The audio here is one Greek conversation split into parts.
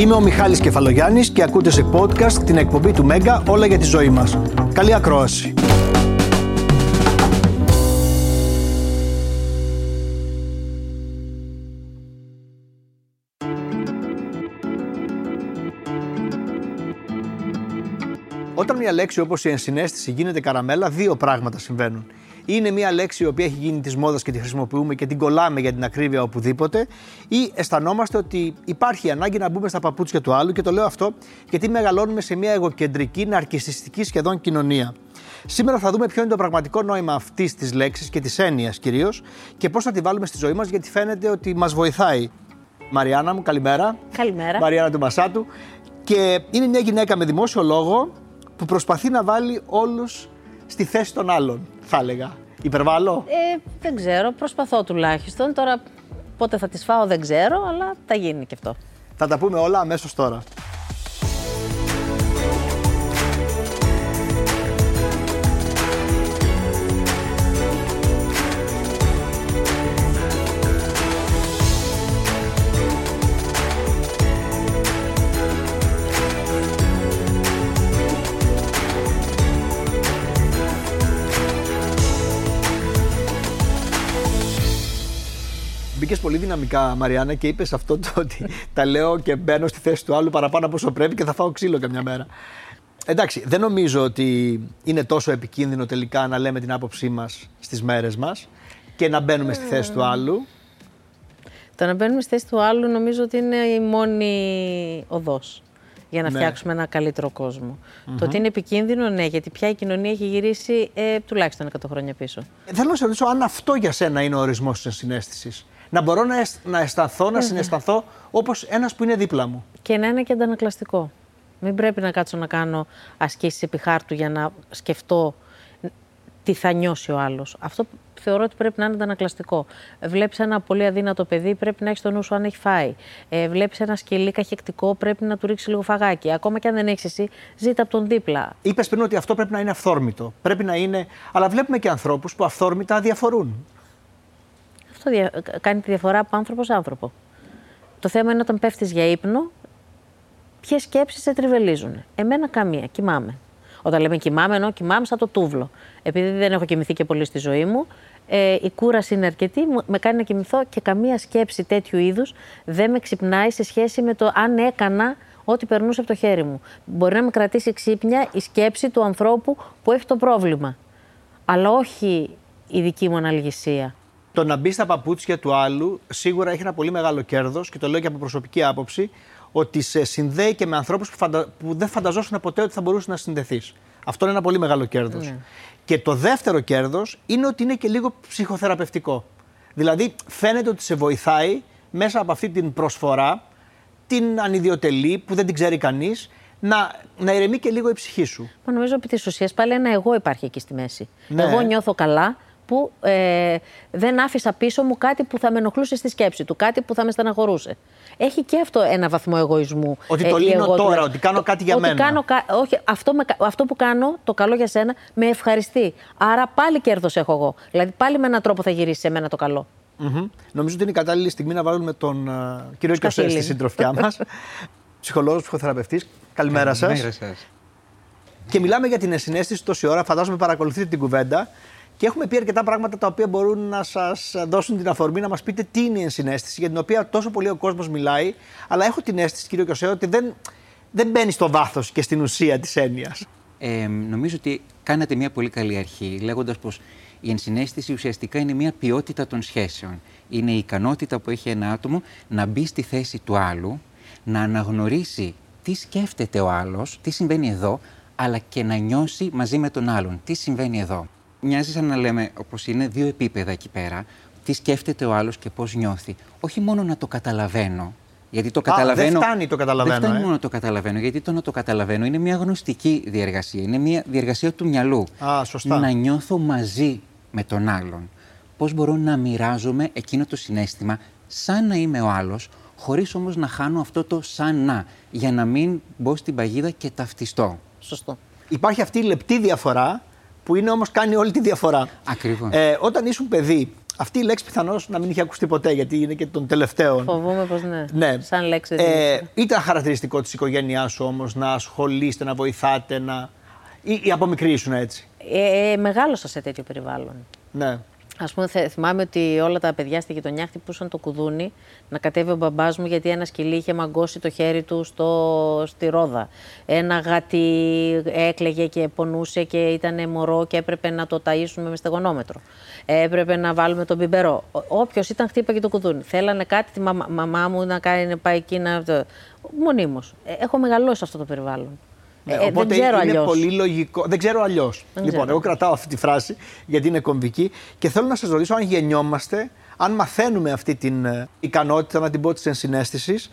Είμαι ο Μιχάλης Κεφαλογιάννης και ακούτε σε podcast την εκπομπή του Μέγκα όλα για τη ζωή μας. Καλή ακρόαση. Όταν μια λέξη όπως η ενσυναίσθηση γίνεται καραμέλα, δύο πράγματα συμβαίνουν. Είναι μια λέξη η οποία έχει γίνει της μόδας και τη χρησιμοποιούμε και την κολλάμε για την ακρίβεια οπουδήποτε, ή αισθανόμαστε ότι υπάρχει ανάγκη να μπούμε στα παπούτσια του άλλου και το λέω αυτό γιατί μεγαλώνουμε σε μια εγωκεντρική, ναρκιστική σχεδόν κοινωνία. Σήμερα θα δούμε ποιο είναι το πραγματικό νόημα αυτής της λέξης και της έννοιας κυρίως και πώς θα τη βάλουμε στη ζωή μας γιατί φαίνεται ότι μας βοηθάει. Μαριάννα μου, καλημέρα. Καλημέρα. Μαριάννα του Μασάτου. Και είναι μια γυναίκα με δημόσιο λόγο που προσπαθεί να βάλει όλους στη θέση των άλλων, θα έλεγα. Υπερβάλλω; Ε, δεν ξέρω, προσπαθώ τουλάχιστον. Τώρα πότε θα τις φάω δεν ξέρω, αλλά θα γίνει και αυτό. Θα τα πούμε όλα αμέσως τώρα. Πολύ δυναμικά, Μαριάννα, και είπες αυτό το ότι τα λέω και μπαίνω στη θέση του άλλου παραπάνω από όσο πρέπει και θα φάω ξύλο καμιά μέρα. Εντάξει, δεν νομίζω ότι είναι τόσο επικίνδυνο τελικά να λέμε την άποψή μας στις μέρες μας και να μπαίνουμε στη θέση του άλλου. Το να μπαίνουμε στη θέση του άλλου νομίζω ότι είναι η μόνη οδός για να Ναι. φτιάξουμε ένα καλύτερο κόσμο. Το ότι είναι επικίνδυνο, ναι, γιατί πια η κοινωνία έχει γυρίσει ε, τουλάχιστον 100 χρόνια πίσω. Ε, Θέλω να σε ρωτήσω αν αυτό για σένα είναι ο ορισμός της συνέστησης. Να μπορώ να, αισ- να αισθανθώ, να συναισθανθώ όπως ένας που είναι δίπλα μου. Και να είναι και αντανακλαστικό. Μην πρέπει να κάτσω να κάνω ασκήσεις επί χάρτου για να σκεφτώ τι θα νιώσει ο άλλος. Αυτό θεωρώ ότι πρέπει να είναι αντανακλαστικό. Βλέπεις ένα πολύ αδύνατο παιδί, πρέπει να έχεις το νου σου αν έχει φάει. Ε, Βλέπεις ένα σκυλί καχεκτικό, πρέπει να του ρίξεις λίγο φαγάκι. Ακόμα και αν δεν έχεις εσύ, ζήτα από τον δίπλα. Είπες πριν ότι αυτό πρέπει να είναι αυθόρμητο. Πρέπει να είναι. Αλλά βλέπουμε και ανθρώπους που αυθόρμητα διαφορούν. Αυτό δια- κάνει τη διαφορά από άνθρωπος σε άνθρωπο. Το θέμα είναι όταν πέφτεις για ύπνο, ποιες σκέψεις σε τριβελίζουν. Εμένα καμία. Κοιμάμαι. Όταν λέμε κοιμάμαι, εννοώ κοιμάμαι σαν το τούβλο. Επειδή δεν έχω κοιμηθεί και πολύ στη ζωή μου, ε, η κούραση είναι αρκετή, μου- με κάνει να κοιμηθώ και καμία σκέψη τέτοιου είδους δεν με ξυπνάει σε σχέση με το αν έκανα ό,τι περνούσε από το χέρι μου. Μπορεί να με κρατήσει ξύπνια η σκέψη του ανθρώπου που έχει το πρόβλημα. Αλλά όχι η δική μου αναλγησία. Το να μπεις στα παπούτσια του άλλου σίγουρα έχει ένα πολύ μεγάλο κέρδος και το λέω και από προσωπική άποψη ότι σε συνδέει και με ανθρώπους που, φαντα... που δεν φανταζόσουν ποτέ ότι θα μπορούσες να συνδεθείς. Αυτό είναι ένα πολύ μεγάλο κέρδος. Ναι. Και το δεύτερο κέρδος είναι ότι είναι και λίγο ψυχοθεραπευτικό. Δηλαδή φαίνεται ότι σε βοηθάει μέσα από αυτή την προσφορά, την ανιδιοτελή που δεν την ξέρει κανείς, να, να ηρεμεί και λίγο η ψυχή σου. Μα νομίζω επί της ουσίας πάλι ένα εγώ υπάρχει εκεί στη μέση. Ναι. Εγώ νιώθω καλά που ε, δεν άφησα πίσω μου κάτι που θα με ενοχλούσε στη σκέψη του, κάτι που θα με στεναχωρούσε. Έχει και αυτό ένα βαθμό εγωισμού. Ότι το η λύνω εγώ τώρα, τουλάχιστον. ότι κάνω κάτι για ότι μένα. Κάνω, κα- όχι, αυτό, με, αυτό που κάνω, το καλό για σένα, με ευχαριστεί. Άρα πάλι κέρδος έχω εγώ. Δηλαδή πάλι με έναν τρόπο θα γυρίσει σε μένα το καλό. Μμμ. Νομίζω ότι είναι η κατάλληλη στιγμή να βάλουμε τον uh, κύριο Κιωσέ Σταφύλη. στη συντροφιά μας. Ψυχολόγος, ψυχοθεραπευτής. Καλημέρα σα. Καλημέρα σας. Και μιλάμε για την ενσυναίσθηση τόση ώρα. Φαντάζομαι παρακολουθείτε την κουβέντα. Και έχουμε πει αρκετά πράγματα τα οποία μπορούν να σας δώσουν την αφορμή να μας πείτε τι είναι η ενσυναίσθηση, για την οποία τόσο πολύ ο κόσμος μιλάει. Αλλά έχω την αίσθηση, κύριο Κιωσέ, ότι δεν, δεν μπαίνει στο βάθος και στην ουσία της έννοιας. Ε, νομίζω ότι κάνατε μια πολύ καλή αρχή, λέγοντας πως η ενσυναίσθηση ουσιαστικά είναι μια ποιότητα των σχέσεων. Είναι η ικανότητα που έχει ένα άτομο να μπει στη θέση του άλλου, να αναγνωρίσει τι σκέφτεται ο άλλος, τι συμβαίνει εδώ, αλλά και να νιώσει μαζί με τον άλλον τι συμβαίνει εδώ. Μοιάζει σαν να λέμε, όπως είναι, δύο επίπεδα εκεί πέρα, τι σκέφτεται ο άλλος και πώς νιώθει. Όχι μόνο να το καταλαβαίνω, γιατί το δεν καταλαβαίνω. φτάνει το καταλαβαίνω, Δεν φτάνει ε. μόνο να το καταλαβαίνω, γιατί το να το καταλαβαίνω είναι μια γνωστική διεργασία. Είναι μια διεργασία του μυαλού. Α, σωστά. Να νιώθω μαζί με τον άλλον. Πώς μπορώ να μοιράζομαι εκείνο το συνέστημα σαν να είμαι ο άλλος, χωρίς όμως να χάνω αυτό το σαν να, για να μην μπω στην παγίδα και ταυτιστώ. Σωστό. Υπάρχει αυτή η λεπτή διαφορά που είναι όμως κάνει όλη τη διαφορά. Ακριβώς. Ε, όταν ήσουν παιδί, Αυτή η λέξη πιθανώς να μην είχε ακουστεί ποτέ, γιατί είναι και των τελευταίων. Φοβούμαι πως ναι. Ναι. Σαν λέξη. Ε, ήταν χαρακτηριστικό της οικογένειάς σου όμως να ασχολείστε, να βοηθάτε, να. ή, ή από μικρή ήσουν έτσι; Ε, ε, μεγάλωσα σε τέτοιο περιβάλλον. Ναι. Α πούμε, θε- θυμάμαι ότι όλα τα παιδιά στη γειτονιά χτυπούσαν το κουδούνι να κατέβει ο μπαμπάς μου γιατί ένα σκυλί είχε μαγκώσει το χέρι του στο, στη ρόδα. Ένα γάτι έκλαιγε και πονούσε και ήταν μωρό και έπρεπε να το ταΐσουμε με στεγονόμετρο. Έπρεπε να βάλουμε τον μπιμπερό. Όποιος ήταν, χτύπαγε το κουδούνι. Θέλανε κάτι τη μαμα- μαμά μου να κάνει, να πάει εκεί να. Μονίμως. Έχω μεγαλώσει σε αυτό το περιβάλλον. Ναι, Ε, ε, οπότε δεν ξέρω είναι αλλιώς. πολύ λογικό. Δεν ξέρω αλλιώς. Δεν Λοιπόν, ξέρω. εγώ κρατάω αυτή τη φράση γιατί είναι κομβική και θέλω να σας ρωτήσω αν γεννιόμαστε, αν μαθαίνουμε αυτή την ε, ικανότητα, να την πω της ενσυναίσθησης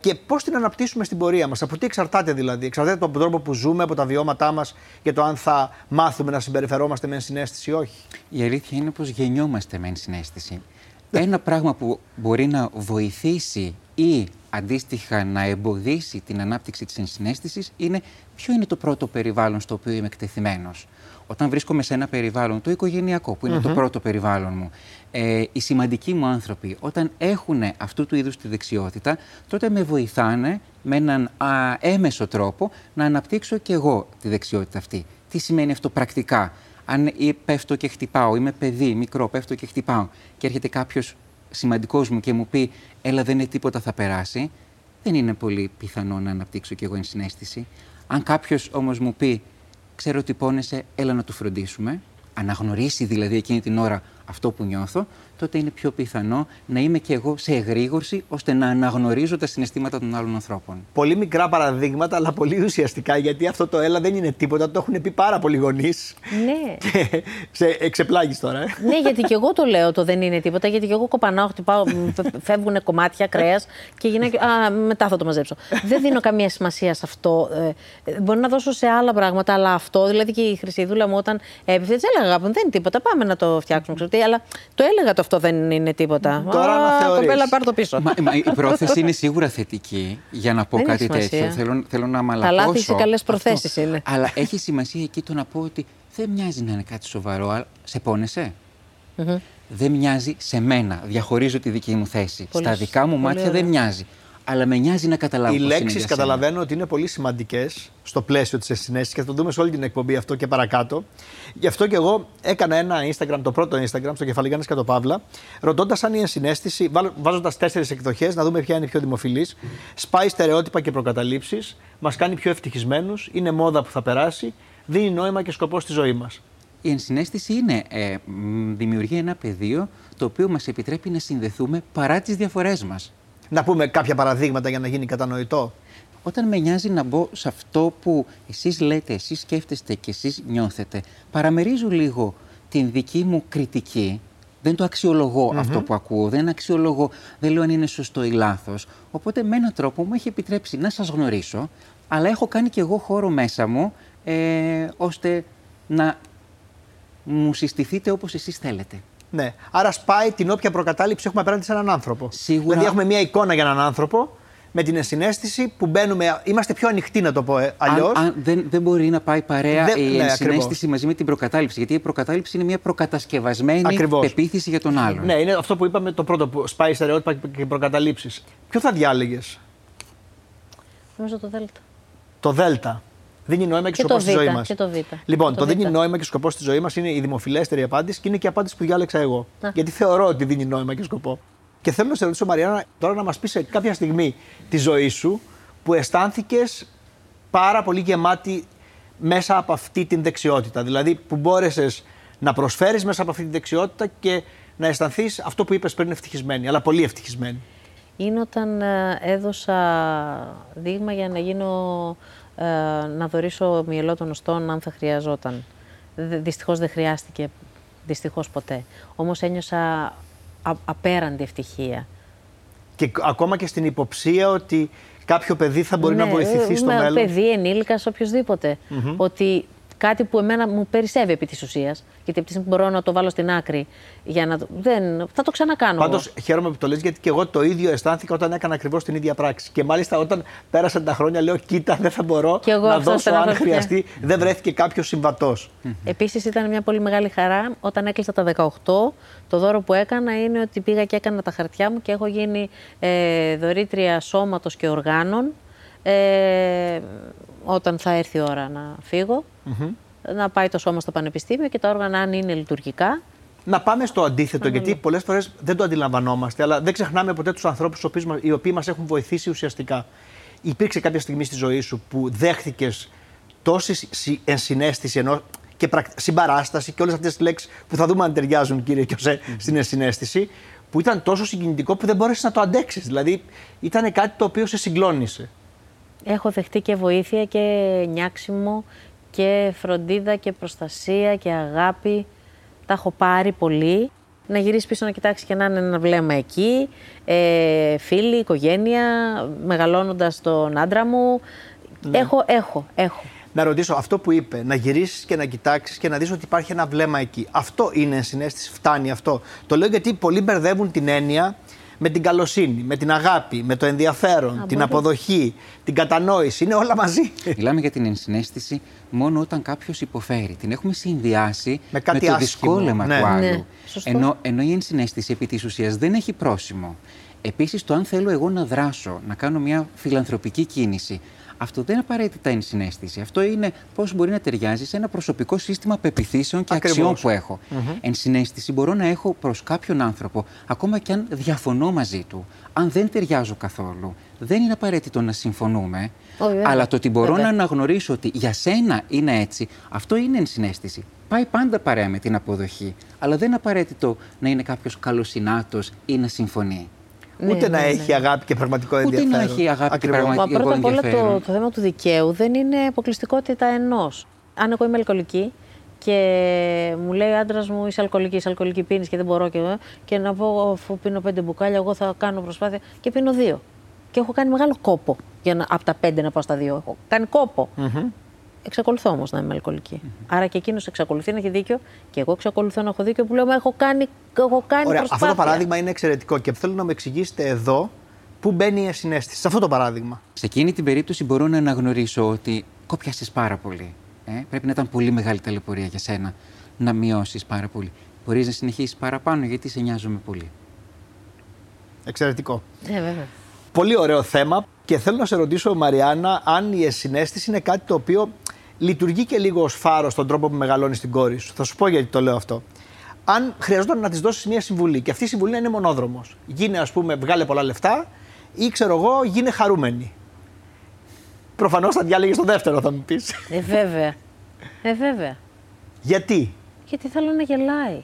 και πώς την αναπτύσσουμε στην πορεία μας. Από τι εξαρτάται δηλαδή; Εξαρτάται από τον τρόπο που ζούμε, από τα βιώματά μας για το αν θα μάθουμε να συμπεριφερόμαστε με ενσυναίσθηση ή όχι; Η αλήθεια είναι πως γεννιόμαστε με ενσυναίσθηση. Ένα πράγμα που μπορεί να βοηθήσει ή αντίστοιχα να εμποδίσει την ανάπτυξη της ενσυναίσθησης είναι ποιο είναι το πρώτο περιβάλλον στο οποίο είμαι εκτεθειμένος. Όταν βρίσκομαι σε ένα περιβάλλον, το οικογενειακό, που ειναι το πρώτο περιβάλλον μου, ε, οι σημαντικοί μου άνθρωποι, όταν έχουν αυτού του είδους τη δεξιότητα, τότε με βοηθάνε με έναν α, έμεσο τρόπο να αναπτύξω και εγώ τη δεξιότητα αυτή. Τι σημαίνει αυτό πρακτικά; Αν ε, πέφτω και χτυπάω, είμαι παιδί, μικρό, πέφτω και χτυπάω και έρχεται κάποιος σημαντικός μου και μου πει Έλα, δεν είναι τίποτα, θα περάσει, δεν είναι πολύ πιθανό να αναπτύξω κι εγώ ενσυναίσθηση. Αν κάποιος όμως μου πει Ξέρω ότι πόνεσαι, έλα να του φροντίσουμε, αναγνωρίσει δηλαδή εκείνη την ώρα αυτό που νιώθω, τότε είναι πιο πιθανό να είμαι κι εγώ σε εγρήγορση ώστε να αναγνωρίζω τα συναισθήματα των άλλων ανθρώπων. Πολύ μικρά παραδείγματα, αλλά πολύ ουσιαστικά γιατί αυτό το έλα δεν είναι τίποτα. Το έχουν πει πάρα πολλοί γονείς. Ναι. Και σε εξεπλάγεις τώρα. Ε. ναι, γιατί και εγώ το λέω το δεν είναι τίποτα. Γιατί και εγώ κοπανάω, χτυπάω, φεύγουν κομμάτια κρέας και γυναίκες. Α, μετά θα το μαζέψω. δεν δίνω καμία σημασία σε αυτό. Ε, μπορεί να δώσω σε άλλα πράγματα, αλλά αυτό, δηλαδή και η Χρυσίδουλα μου όταν έπεφτε, της έλεγα αγάπη μου, δεν είναι τίποτα. Πάμε να το φτιάξουμε. Ξέρω τι, αλλά το έλεγα το αυτό δεν είναι τίποτα. Τώρα Α, αναθεωρείς. Κοπέλα, πάρ το πίσω. Μα, μα η πρόθεση είναι σίγουρα θετική για να πω Δεν κάτι έχει σημασία. τέτοιο. Θέλω, θέλω να μαλακώσω. λάθη σε καλές αυτό. προθέσεις είναι. Αλλά έχει σημασία εκεί το να πω ότι δεν μοιάζει να είναι κάτι σοβαρό. αλλά Σε πόνεσαι. Δεν μοιάζει σε μένα. Διαχωρίζω τη δική μου θέση. Πολύ Στα σ- δικά μου πολύ μάτια ωραία. δεν μοιάζει. Αλλά με νοιάζει να καταλάβω Οι πώς είναι λέξεις για σένα. καταλαβαίνω ότι είναι πολύ σημαντικές στο πλαίσιο της ενσυναίσθηση και θα το δούμε σε όλη την εκπομπή αυτό και παρακάτω. Γι' αυτό και εγώ έκανα ένα Instagram, το πρώτο Instagram, στο κεφαλικό και το Παύλα, ρωτώντας αν η ενσυναίσθηση, βάζοντας τέσσερις εκδοχές, να δούμε ποια είναι η πιο δημοφιλής, σπάει στερεότυπα και προκαταλήψεις, μας κάνει πιο ευτυχισμένους, είναι μόδα που θα περάσει, δίνει νόημα και σκοπό στη ζωή μας. Η ενσυναίσθηση είναι, ε, μ, δημιουργεί ένα πεδίο το οποίο μας επιτρέπει να συνδεθούμε παρά τις διαφορές μας. Να πούμε κάποια παραδείγματα για να γίνει κατανοητό. Όταν με νοιάζει να μπω σε αυτό που εσείς λέτε, εσείς σκέφτεστε και εσείς νιώθετε, παραμερίζω λίγο την δική μου κριτική. Δεν το αξιολογω αυτό που ακούω, δεν αξιολογώ, δεν λέω αν είναι σωστό ή λάθος. Οπότε με έναν τρόπο μου έχει επιτρέψει να σας γνωρίσω, αλλά έχω κάνει και εγώ χώρο μέσα μου, ε, ώστε να μου συστηθείτε όπως εσείς θέλετε. Ναι. Άρα σπάει την όποια προκατάληψη έχουμε απέναντι σε έναν άνθρωπο. Σίγουρα. Δηλαδή έχουμε μια εικόνα για έναν άνθρωπο με την ενσυναίσθηση που μπαίνουμε. Είμαστε πιο ανοιχτοί, να το πω ε, αλλιώς. Αν, αν δεν, δεν μπορεί να πάει παρέα Δεν- η ναι, ενσυναίσθηση ακριβώς. μαζί με την προκατάληψη. Γιατί η προκατάληψη είναι μια προκατασκευασμένη Ακριβώς. πεποίθηση για τον άλλον. Ναι, είναι αυτό που είπαμε το πρώτο που σπάει στερεότυπα και προκαταλήψεις. Ποιο θα διάλεγες, Νομίζω το Δέλτα. Το Δέλτα. Δίνει νόημα και, Και σκοπός το στη Β, ζωή μας. και το Β. Λοιπόν, Το το, δίνει Β. νόημα και σκοπός στη ζωή μας είναι η δημοφιλέστερη απάντηση και είναι και η απάντηση που διάλεξα εγώ. Α. Γιατί θεωρώ ότι δίνει νόημα και σκοπό. Και θέλω να σε ρωτήσω, Μαριάννα, τώρα να μας πεις σε κάποια στιγμή τη ζωή σου που αισθάνθηκες πάρα πολύ γεμάτη μέσα από αυτή την δεξιότητα. Δηλαδή που μπόρεσες να προσφέρεις μέσα από αυτή τη δεξιότητα και να αισθανθείς αυτό που είπες πριν ευτυχισμένη, αλλά πολύ ευτυχισμένη. είναι όταν ε, έδωσα δείγμα για να γίνω, ε, να δωρήσω μυελό των οστών αν θα χρειαζόταν. Δυ- Δυστυχώς δεν χρειάστηκε, δυστυχώς ποτέ. Όμως ένιωσα α- απέραντη ευτυχία. Και κ- ακόμα και στην υποψία ότι κάποιο παιδί θα μπορεί να Ναι, βοηθηθεί ε, στο με μέλλον. παιδί, ενήλικας, οποιοδήποτε. Ότι κάτι που εμένα μου περισσεύει επί της ουσίας. Γιατί από τη στιγμή που μπορώ να το βάλω στην άκρη για να. Δεν, θα το ξανακάνω. Πάντως χαίρομαι που το λες γιατί και εγώ το ίδιο αισθάνθηκα όταν έκανα ακριβώς την ίδια πράξη. Και μάλιστα όταν πέρασαν τα χρόνια λέω: Κοίτα, δεν θα μπορώ Και εγώ να αυτό δώσω αν στεναχωρήθηκα. χρειαστεί. Δεν βρέθηκε κάποιος συμβατός. Επίσης ήταν μια πολύ μεγάλη χαρά όταν έκλεισα τα 18. Το δώρο που έκανα είναι ότι πήγα και έκανα τα χαρτιά μου και έχω γίνει ε, δωρήτρια σώματος και οργάνων. Ε, όταν θα έρθει η ώρα να φύγω, να πάει το σώμα στο πανεπιστήμιο και τα όργανα αν είναι λειτουργικά. Να πάμε στο αντίθετο, γιατί πολλές φορές δεν το αντιλαμβανόμαστε, αλλά δεν ξεχνάμε ποτέ τους ανθρώπους οι οποίοι μας έχουν βοηθήσει ουσιαστικά. Υπήρξε κάποια στιγμή στη ζωή σου που δέχτηκες τόση συ- ενσυναίσθηση ενώ και πρακ- συμπαράσταση και όλες αυτές τις λέξεις που θα δούμε αν ταιριάζουν, κύριε Κιωσέ, στην ενσυναίσθηση, που ήταν τόσο συγκινητικό που δεν μπόρεσες να το αντέξεις. Δηλαδή ήταν κάτι το οποίο σε συγκλώνησε. Έχω δεχτεί και βοήθεια και νιάξιμο και φροντίδα και προστασία και αγάπη. Τα έχω πάρει πολύ. Να γυρίσεις πίσω να κοιτάξεις και να είναι ένα βλέμμα εκεί. Ε, φίλοι, οικογένεια, μεγαλώνοντας τον άντρα μου. Έχω, έχω, έχω. Να ρωτήσω αυτό που είπε, να γυρίσεις και να κοιτάξεις και να δεις ότι υπάρχει ένα βλέμμα εκεί. Αυτό είναι ενσυναίσθηση, φτάνει αυτό. Το λέω γιατί πολλοί μπερδεύουν την έννοια με την καλοσύνη, με την αγάπη, με το ενδιαφέρον, την μπορεί. αποδοχή, την κατανόηση. Είναι όλα μαζί. Μιλάμε για την ενσυναίσθηση μόνο όταν κάποιος υποφέρει. Την έχουμε συνδυάσει Με κάτι το άσχημο. δυσκόλεμα Ναι. του άλλου. Ναι, σωστό. ενώ, ενώ η ενσυναίσθηση επί της ουσίας δεν έχει πρόσημο. Επίσης, το αν θέλω εγώ να δράσω, να κάνω μια φιλανθρωπική κίνηση, αυτό δεν είναι απαραίτητα ενσυναίσθηση. Αυτό είναι πώς μπορεί να ταιριάζει σε ένα προσωπικό σύστημα πεπιθήσεων και Ακριβώς. αξιών που έχω. Ενσυναίσθηση μπορώ να έχω προς κάποιον άνθρωπο, ακόμα και αν διαφωνώ μαζί του, αν δεν ταιριάζω καθόλου. Δεν είναι απαραίτητο να συμφωνούμε. Όχι, βέβαια. αλλά το ότι μπορώ Βέβαια. να αναγνωρίσω ότι για σένα είναι έτσι, αυτό είναι ενσυναίσθηση. Πάει πάντα παρέα με την αποδοχή. Αλλά δεν είναι απαραίτητο να είναι κάποιος καλοσυνάτος ή να συμφωνεί. Ναι, Ούτε να ναι, ναι. έχει αγάπη και πραγματικό Ούτε να ενδιαφέρον. έχει αγάπη και Ακριβώς. πραγματικό- Μα πρώτα απ' όλα το, ενδιαφέρον. το θέμα του δικαίου δεν είναι αποκλειστικότητα ενός. Αν εγώ είμαι αλκοολική και μου λέει ο άντρας μου είσαι αλκοολική, είσαι αλκοολική πίνεις και δεν μπορώ και, και να πω αφού πίνω πέντε μπουκάλια, εγώ θα κάνω προσπάθεια και πίνω δύο. Και έχω κάνει μεγάλο κόπο για να, από τα πέντε να πάω στα δύο. Έχω κάνει κόπο. Εξακολουθώ όμως να είμαι αλκοολική. Άρα και εκείνος εξακολουθεί να έχει δίκιο και εγώ εξακολουθώ να έχω δίκιο που λέω Μα έχω κάνει, έχω κάνει Ωραία, προσπάθεια. αυτό το παράδειγμα είναι εξαιρετικό και θέλω να μου εξηγήσετε εδώ πού μπαίνει η ενσυναίσθηση. Σε αυτό το παράδειγμα. Σε εκείνη την περίπτωση μπορώ να αναγνωρίσω ότι κόπιασε πάρα πολύ. Ε; Πρέπει να ήταν πολύ μεγάλη ταλαιπωρία για σένα να μειώσεις πάρα πολύ. Μπορείς να συνεχίσεις παραπάνω γιατί σε νοιάζομαι πολύ. Εξαιρετικό. Ε, βέβαια. Πολύ ωραίο θέμα και θέλω να σε ρωτήσω, Μαριάννα, αν η ενσυναίσθηση είναι κάτι το οποίο λειτουργεί και λίγο ως φάρος στον τρόπο που μεγαλώνεις την κόρη σου. Θα σου πω γιατί το λέω αυτό. Αν χρειαζόταν να της δώσεις μια συμβουλή και αυτή η συμβουλή να είναι μονόδρομος. Γίνε, ας πούμε, βγάλε πολλά λεφτά ή ξέρω εγώ, γίνε χαρούμενη. Προφανώς θα διάλεγες το δεύτερο, θα μου πεις. Ε, βέβαια. Ε, βέβαια. γιατί; Γιατί θέλω να γελάει.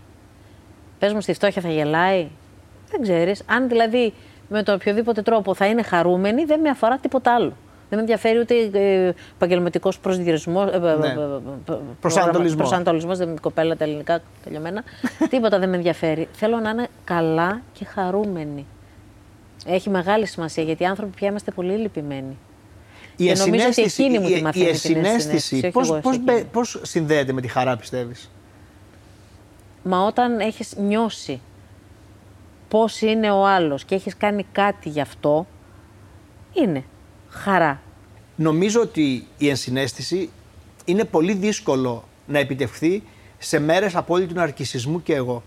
Πες μου στη φτώχεια θα γελάει; Δεν ξέρεις. Αν δηλαδή με το οποιοδήποτε τρόπο θα είναι χαρούμενη, δεν με αφορά τίποτα άλλο. Δεν με ενδιαφέρει ούτε ε, επαγγελματικός προσδιορισμός. Ε, Ναι. Προσανατολισμός. Προσανατολισμός, δεν είναι κοπέλα τα ελληνικά τελειωμένα. Τίποτα δεν με ενδιαφέρει. Θέλω να είναι καλά και χαρούμενη. Έχει μεγάλη σημασία γιατί οι άνθρωποι πια είμαστε πολύ λυπημένοι. Η Και νομίζω ότι ενσυναίσθηση- εκείνη μου τη η- μαθαίνει η την ενσυναίσθηση, ενσυναίσθηση, όχι πώς, εγώ σε πώς, εκείνη. μπε- πώς συνδέεται με τη χαρά, πιστεύεις; Μα όταν έχεις νιώσει πώς είναι ο άλλος και έχεις κάνει κάτι γι' αυτό, είναι χαρά. Νομίζω ότι η ενσυναίσθηση είναι πολύ δύσκολο να επιτευχθεί σε μέρες απόλυτου ναρκισισμού και εγώ.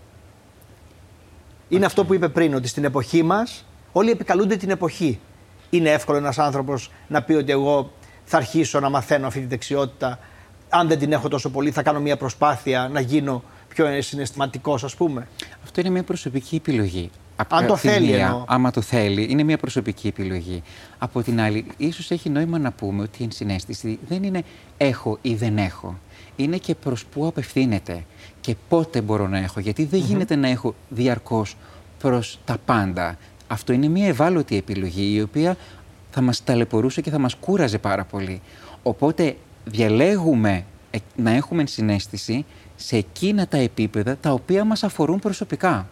Είναι αυτό που είπε πριν, ότι στην εποχή μας όλοι επικαλούνται την εποχή. Είναι εύκολο ένας άνθρωπος να πει ότι εγώ θα αρχίσω να μαθαίνω αυτή τη δεξιότητα. Αν δεν την έχω τόσο πολύ, θα κάνω μια προσπάθεια να γίνω πιο συναισθηματικός, ας πούμε. Αυτό είναι μια προσωπική επιλογή. Απ' Αν το τη θέλει μία, εννοώ. Άμα το θέλει, είναι μια προσωπική επιλογή. Από την άλλη, ίσως έχει νόημα να πούμε ότι η ενσυναίσθηση δεν είναι έχω ή δεν έχω. Είναι και προς πού απευθύνεται και πότε μπορώ να έχω. Γιατί δεν γίνεται να έχω διαρκώς προς τα πάντα. Αυτό είναι μια ευάλωτη επιλογή η οποία θα μας ταλαιπωρούσε και θα μας κούραζε πάρα πολύ. Οπότε διαλέγουμε ε, να έχουμε συνέστηση σε εκείνα τα επίπεδα τα οποία μας αφορούν προσωπικά.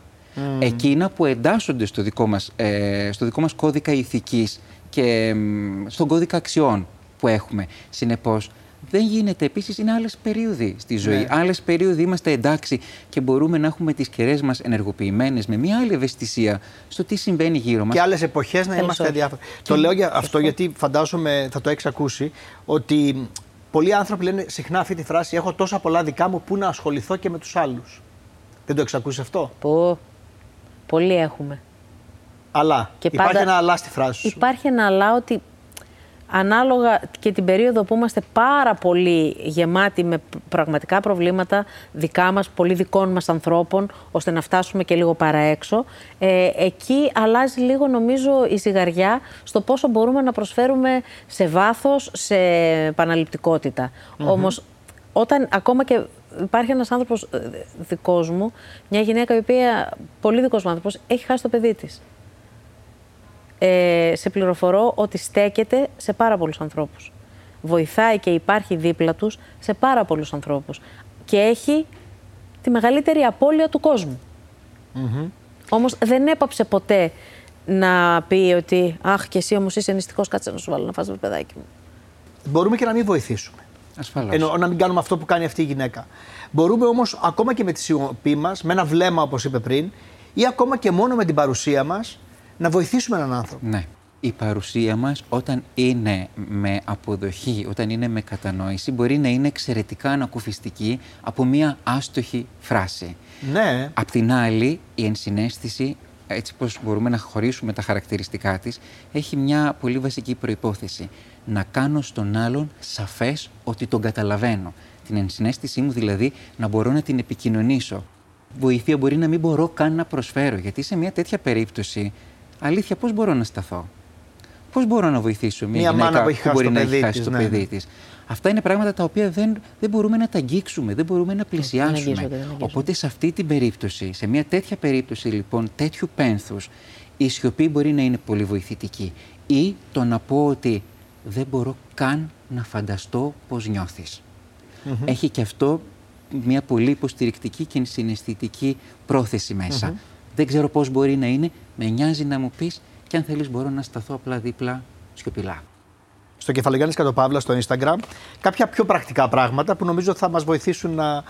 Εκείνα που εντάσσονται στο δικό μας, ε, στο δικό μας κώδικα ηθικής και μ, στον κώδικα αξιών που έχουμε. Συνεπώς, Δεν γίνεται. Επίσης, είναι άλλες περίοδοι στη ζωή. Ναι. Άλλες περίοδοι είμαστε εντάξει και μπορούμε να έχουμε τις κεραίε μας ενεργοποιημένες με μια άλλη ευαισθησία στο τι συμβαίνει γύρω μας. Και άλλες εποχές να Θέλεις είμαστε όχι. αδιάφοροι. Το λέω για αυτό γιατί φαντάζομαι θα το έχεις ακούσει ότι πολλοί άνθρωποι λένε συχνά αυτή τη φράση: Έχω τόσα πολλά δικά μου που να ασχοληθώ και με τους άλλους. Δεν το έχει ακούσει αυτό; Που πολλοί έχουμε. Αλλά Και υπάρχει πάντα- ένα αλλά στη φράση σου. Υπάρχει ένα αλλά ότι ανάλογα και την περίοδο που είμαστε πάρα πολύ γεμάτοι με π- πραγματικά προβλήματα δικά μας, πολύ δικών μας ανθρώπων, ώστε να φτάσουμε και λίγο παραέξω, ε, εκεί αλλάζει λίγο νομίζω η ζυγαριά στο πόσο μπορούμε να προσφέρουμε σε βάθος, σε επαναληπτικότητα. Όμως όταν ακόμα και υπάρχει ένας άνθρωπος ε, δικός μου, μια γυναίκα η οποία, πολύ δικός μου άνθρωπος, έχει χάσει το παιδί της ε, σε πληροφορώ ότι στέκεται σε πάρα πολλούς ανθρώπους. Βοηθάει και υπάρχει δίπλα τους σε πάρα πολλούς ανθρώπους. Και έχει τη μεγαλύτερη απώλεια του κόσμου. Όμως δεν έπαψε ποτέ να πει ότι «Αχ, και εσύ όμως είσαι νηστικός, κάτσε να σου βάλω να φας το παιδάκι μου». Μπορούμε και να μην βοηθήσουμε. Ασφαλώς. Εννοώ να μην κάνουμε αυτό που κάνει αυτή η γυναίκα. Μπορούμε όμως ακόμα και με τη σιωπή μας, με ένα βλέμμα όπως είπε πριν, ή ακόμα και μόνο με την παρουσία μας, να βοηθήσουμε έναν άνθρωπο. Ναι. Η παρουσία μας όταν είναι με αποδοχή, όταν είναι με κατανόηση, μπορεί να είναι εξαιρετικά ανακουφιστική από μία άστοχη φράση. Ναι, Απ' την άλλη, η ενσυναίσθηση, έτσι πως μπορούμε να χωρίσουμε τα χαρακτηριστικά της, έχει μια πολύ βασική προϋπόθεση. Να κάνω στον άλλον σαφές ότι τον καταλαβαίνω. Την ενσυναίσθησή μου δηλαδή να μπορώ να την επικοινωνήσω. Βοήθεια μπορεί να μην μπορώ καν να προσφέρω, γιατί σε μια τέτοια περίπτωση, αλήθεια, πώς μπορώ να σταθώ; Πώς μπορώ να βοηθήσω μια, Μια γυναίκα μάνα που έχει χάσει μπορεί το να παιδί έχει χάσει της, το ναι. παιδί της; Αυτά είναι πράγματα τα οποία δεν, δεν μπορούμε να τα αγγίξουμε, δεν μπορούμε να πλησιάσουμε. αγγίζονται, δεν αγγίζονται. Οπότε σε αυτή την περίπτωση, σε μια τέτοια περίπτωση λοιπόν τέτοιου πένθους, η σιωπή μπορεί να είναι πολύ βοηθητική. Ή το να πω ότι δεν μπορώ καν να φανταστώ πώς νιώθεις. Έχει και αυτό μια πολύ υποστηρικτική και συναισθητική πρόθεση μέσα. Δεν ξέρω πώς μπορεί να είναι, με νοιάζει να μου πεις και αν θέλεις μπορώ να σταθώ απλά δίπλα σιωπηλά. στο κεφαλογιάννη Κατοπαύλας στο Instagram, κάποια πιο πρακτικά πράγματα που νομίζω θα μας βοηθήσουν να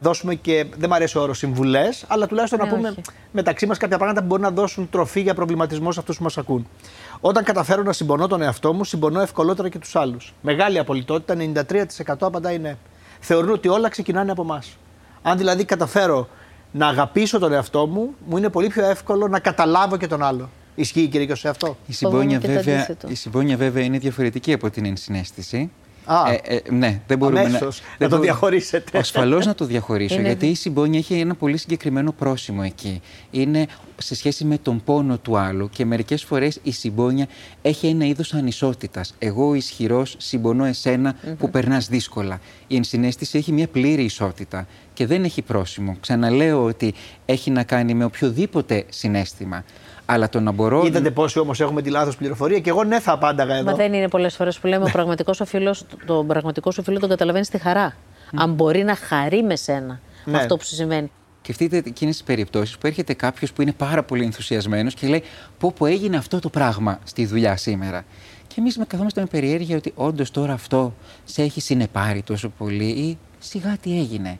δώσουμε και, δεν μου αρέσει ο όρος συμβουλές, αλλά τουλάχιστον Ναι, να πούμε όχι. μεταξύ μας κάποια πράγματα που μπορεί να δώσουν τροφή για προβληματισμό σε αυτούς που μας ακούν. Όταν καταφέρω να συμπονώ τον εαυτό μου, συμπονώ ευκολότερα και τους άλλους. Μεγάλη απολυτότητα, 93% απαντάει ναι. Θεωρούν ότι όλα ξεκινάνε από εμάς. Αν δηλαδή καταφέρω να αγαπήσω τον εαυτό μου, μου είναι πολύ πιο εύκολο να καταλάβω και τον άλλο. Ισχύει κύριε και σε αυτό; Η Φοβούμαι συμπόνια, και το βέβαια, αντίθετο. η συμπόνια βέβαια είναι διαφορετική από την ενσυναίσθηση. Α. ε, ε, ναι, δεν μπορούμε Αμέσως, να δεν το μπορούμε- διαχωρίσετε. Ασφαλώς να το διαχωρίσω, Είναι- γιατί η συμπόνια έχει ένα πολύ συγκεκριμένο πρόσημο εκεί. Είναι σε σχέση με τον πόνο του άλλου και μερικές φορές η συμπόνια έχει ένα είδος ανισότητας. Εγώ ο ισχυρός συμπονώ εσένα που περνάς δύσκολα. Η ενσυναίσθηση έχει μια πλήρη ισότητα και δεν έχει πρόσημο. Ξαναλέω ότι έχει να κάνει με οποιοδήποτε συνέστημα. Αλλά το να μπορώ... Είδατε πόσοι όμως έχουμε τη λάθος πληροφορία και εγώ ναι θα απάνταγα εδώ. Μα δεν είναι πολλές φορές που λέμε ο πραγματικός σου φίλο, τον πραγματικός σου φίλο τον καταλαβαίνει στη χαρά. Αν μπορεί να χαρεί με σένα Ναι. αυτό που σου συμβαίνει. Σκεφτείτε εκείνες τις περιπτώσεις που έρχεται κάποιος που είναι πάρα πολύ ενθουσιασμένος και λέει: Πω, πω έγινε αυτό το πράγμα στη δουλειά σήμερα. Και εμείς με καθόμαστε με περιέργεια ότι όντως τώρα αυτό σε έχει συνεπάρει τόσο πολύ ή σιγά τι έγινε.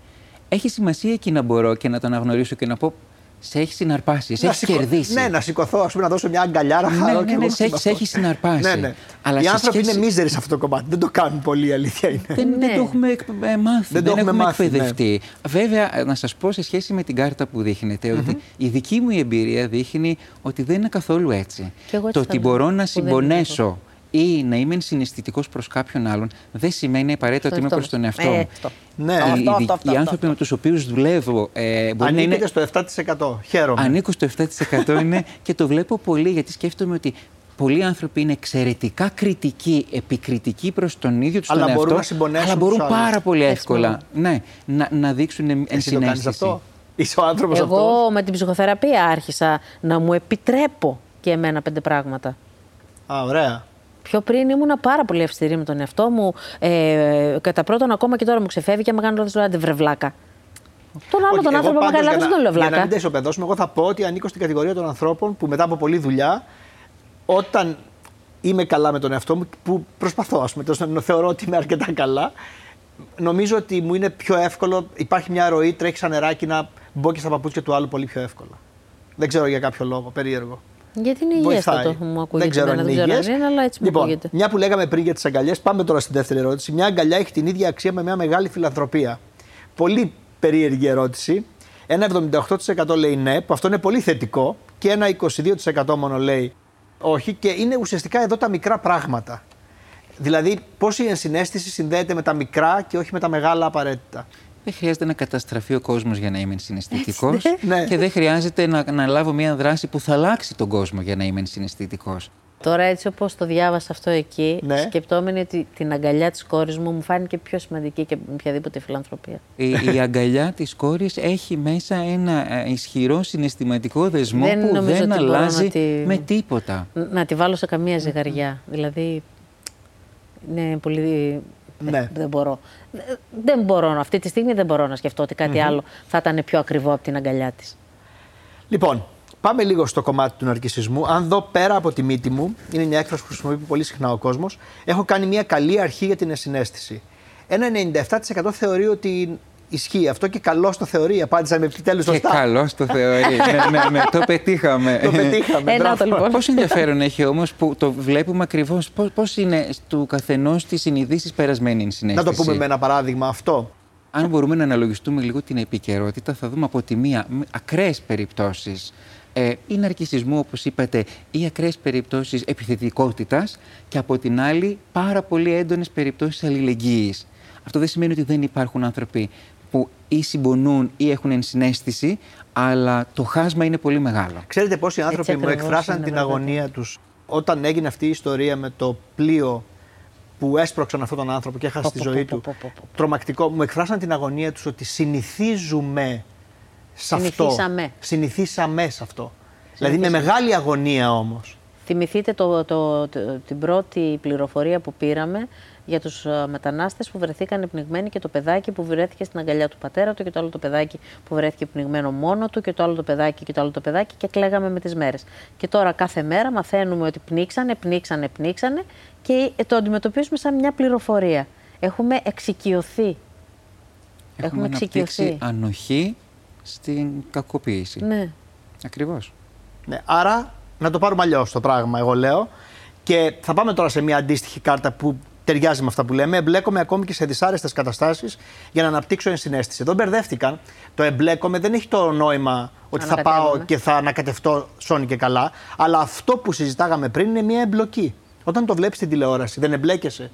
Έχει σημασία εκεί να μπορώ και να το αναγνωρίσω και να πω: Σε έχεις συναρπάσει, σε Να έχεις σηκω- κερδίσει. Ναι, να σηκωθώ, ας πούμε, να δώσω μια αγκαλιάρα Ναι, χαρώ ναι, και ναι, εγώ σε έχει- με σε αυτό. έχεις συναρπάσει. Ναι, ναι. Αλλά Οι σε άνθρωποι σχέση- είναι μίζεροι σε αυτό το κομμάτι. Δεν το κάνουν πολύ, η αλήθεια είναι. Δεν, δεν Ναι. το έχουμε εκ- ε, μάθει, Δεν δεν, το έχουμε έχουμε μάθει, ναι. εκπαιδευτεί. Βέβαια, ε, να σας πω σε σχέση με την κάρτα που δείχνετε, ότι η δική μου η εμπειρία δείχνει ότι δεν είναι καθόλου έτσι. Κι εγώ έτσι το θα ότι έλεγα, μπορώ να που δεν συμπονέσω ή να είμαι συναισθητικός προς κάποιον άλλον, δεν σημαίνει απαραίτητα ότι είμαι Αυτό. προς τον εαυτό Ε, μου. αυτό. Ναι. Οι- Αυτό, οι, αυτό, δι- αυτό, οι αυτό, άνθρωποι με τους οποίους δουλεύω ε, μπορεί να είναι. Ανήκετε στο 7%. Χαίρομαι. Ανήκω στο 7% είναι και το βλέπω πολύ γιατί σκέφτομαι ότι πολλοί άνθρωποι είναι εξαιρετικά κριτικοί, επικριτικοί προς τον ίδιο τους Αλλά τον μπορούν εαυτό. να συμπονέσουν αλλά μπορούν τους άλλους. πάρα πολύ Έτσι εύκολα ναι, να, να δείξουν Εσύ το κάνεις ενσυναίσθηση. αυτό; Είσαι ο άνθρωπος αυτός; Εγώ με την ψυχοθεραπεία άρχισα να μου επιτρέπω και εμένα πέντε πράγματα. Α, ωραία. Πιο πριν ήμουν πάρα πολύ αυστηρή με τον εαυτό μου. Ε, κατά πρώτον, ακόμα και τώρα μου ξεφεύγει και άμα κάνω λάθος, λέω άντε βρε βλάκα. Τον άλλο Όχι, τον εγώ άνθρωπο που πάντως έκανε λάθος, για δεν να- λέω Για να βλάκα. μην τα ισοπεδώσουμε, εγώ θα πω ότι ανήκω στην κατηγορία των ανθρώπων που μετά από πολλή δουλειά, όταν είμαι καλά με τον εαυτό μου, που προσπαθώ, ας πούμε, τέλος πάντων, θεωρώ ότι είμαι αρκετά καλά, νομίζω ότι μου είναι πιο εύκολο. Υπάρχει μια ροή, τρέχει σαν νεράκι να μπω και στα παπούτσια του άλλου πολύ πιο εύκολα. Δεν ξέρω για κάποιο λόγο, περίεργο. Γιατί είναι υγιές αυτό που μου ακούγεται. Δεν ξέρω αν είναι υγιές. είναι, αλλά έτσι λοιπόν, μου ακούγεται. Μια που λέγαμε πριν για τις αγκαλιές, πάμε τώρα στη δεύτερη ερώτηση. Μια αγκαλιά έχει την ίδια αξία με μια μεγάλη φιλανθρωπία. Πολύ περίεργη ερώτηση. Ένα 78% λέει ναι, που αυτό είναι πολύ θετικό, και ένα 22% μόνο λέει όχι. Και είναι ουσιαστικά εδώ τα μικρά πράγματα. Δηλαδή, πώς η ενσυναίσθηση συνδέεται με τα μικρά και όχι με τα μεγάλα απαραίτητα. Δεν χρειάζεται να καταστραφεί ο κόσμος για να είμαι συναισθητικός. Ναι. Και δεν χρειάζεται να, να λάβω μια δράση που θα αλλάξει τον κόσμο για να είμαι συναισθητικός. Τώρα έτσι όπως το διάβασα αυτό εκεί, Ναι. σκεπτόμενοι ότι την αγκαλιά της κόρης μου μου φάνηκε πιο σημαντική και από οποιαδήποτε φιλανθρωπία. Η, η αγκαλιά της κόρης έχει μέσα ένα ε, ισχυρό συναισθηματικό δεσμό Δεν που νομίζω δεν ότι μπορώ να αλλάζει τη- με τίποτα. Ν- Να τη βάλω σε καμία ζυγαριά. Δηλαδή, είναι πολύ... Ναι. Δεν, δεν μπορώ. Δεν- Δεν μπορώ, αυτή τη στιγμή δεν μπορώ να σκεφτώ ότι κατι άλλο θα ήταν πιο ακριβό από την αγκαλιά της. Λοιπόν, πάμε λίγο στο κομμάτι του ναρκισισμού. Αν δω πέρα από τη μύτη μου, είναι μια έκφραση που χρησιμοποιεί πολύ συχνά ο κόσμος, έχω κάνει μια καλή αρχή για την ενσυναίσθηση. Ένα 97% θεωρεί ότι ισχύει αυτό και καλώς το θεωρεί. Απάντησα με επιτέλους Και σωστά. καλώς το θεωρεί. ναι, ναι, ναι, το πετύχαμε. Το πετύχαμε. Ε, να μπράβο. το λοιπόν. Πόσο ενδιαφέρον έχει όμως που το βλέπουμε ακριβώς πώς είναι του καθενός τη συνειδήσεις περασμένη η Να συνέστηση; το πούμε με ένα παράδειγμα αυτό. Αν μπορούμε να αναλογιστούμε λίγο την επικαιρότητα, θα δούμε από τη μία ακραίες περιπτώσεις ε, ή ναρκισισμού, όπως είπατε, ή ακραίες περιπτώσεις επιθετικότητας, και από την άλλη πάρα πολύ έντονες περιπτώσεις αλληλεγγύης. Αυτό δεν σημαίνει ότι δεν υπάρχουν άνθρωποι που ή συμπονούν ή έχουν ενσυναίσθηση, αλλά το χάσμα είναι πολύ μεγάλο. Ξέρετε πόσοι άνθρωποι μου ακριβώς εκφράσαν είναι, την βέβαια. αγωνία τους όταν έγινε αυτή η ιστορία με το πλοίο που έσπρωξαν αυτόν τον άνθρωπο και έχασε Πω, τη πω, ζωή πω, του. πω, πω, πω. Τρομακτικό. Μου εκφράσαν την αγωνία τους ότι συνηθίζουμε σε αυτό. Συνηθίσαμε. Συνηθίσαμε σε αυτό. Δηλαδή με μεγάλη αγωνία όμως. Θυμηθείτε το, το, το- την πρώτη πληροφορία που πήραμε για τους ε, μετανάστες που βρεθήκαν πνιγμένοι και το παιδάκι που βρέθηκε στην αγκαλιά του πατέρα του και το άλλο το παιδάκι που βρέθηκε πνιγμένο μόνο του και το άλλο το παιδάκι και το άλλο το παιδάκι και κλαίγαμε με τις μέρες. Και τώρα κάθε μέρα μαθαίνουμε ότι πνίξανε, πνίξανε, πνίξανε και ε, το αντιμετωπίζουμε σαν μια πληροφορία. Έχουμε εξοικειωθεί. Έχουμε αναπτύξει εξοικειωθεί. ανοχή στην κακοποίηση. Ναι. Ακριβώς. Ναι, άρα να το πάρουμε αλλιώς το πράγμα, εγώ λέω. Και θα πάμε τώρα σε μια αντίστοιχη κάρτα που ταιριάζει με αυτά που λέμε. Εμπλέκομαι ακόμη και σε δυσάρεστες καταστάσεις για να αναπτύξω ενσυναίσθηση. Εδώ μπερδεύτηκαν. Το εμπλέκομαι δεν έχει το νόημα ότι θα πάω Ανακατεύομαι. και θα ανακατευτώ σώνει και καλά. Αλλά αυτό που συζητάγαμε πριν είναι μια εμπλοκή. Όταν το βλέπεις στην τηλεόραση, δεν εμπλέκεσαι.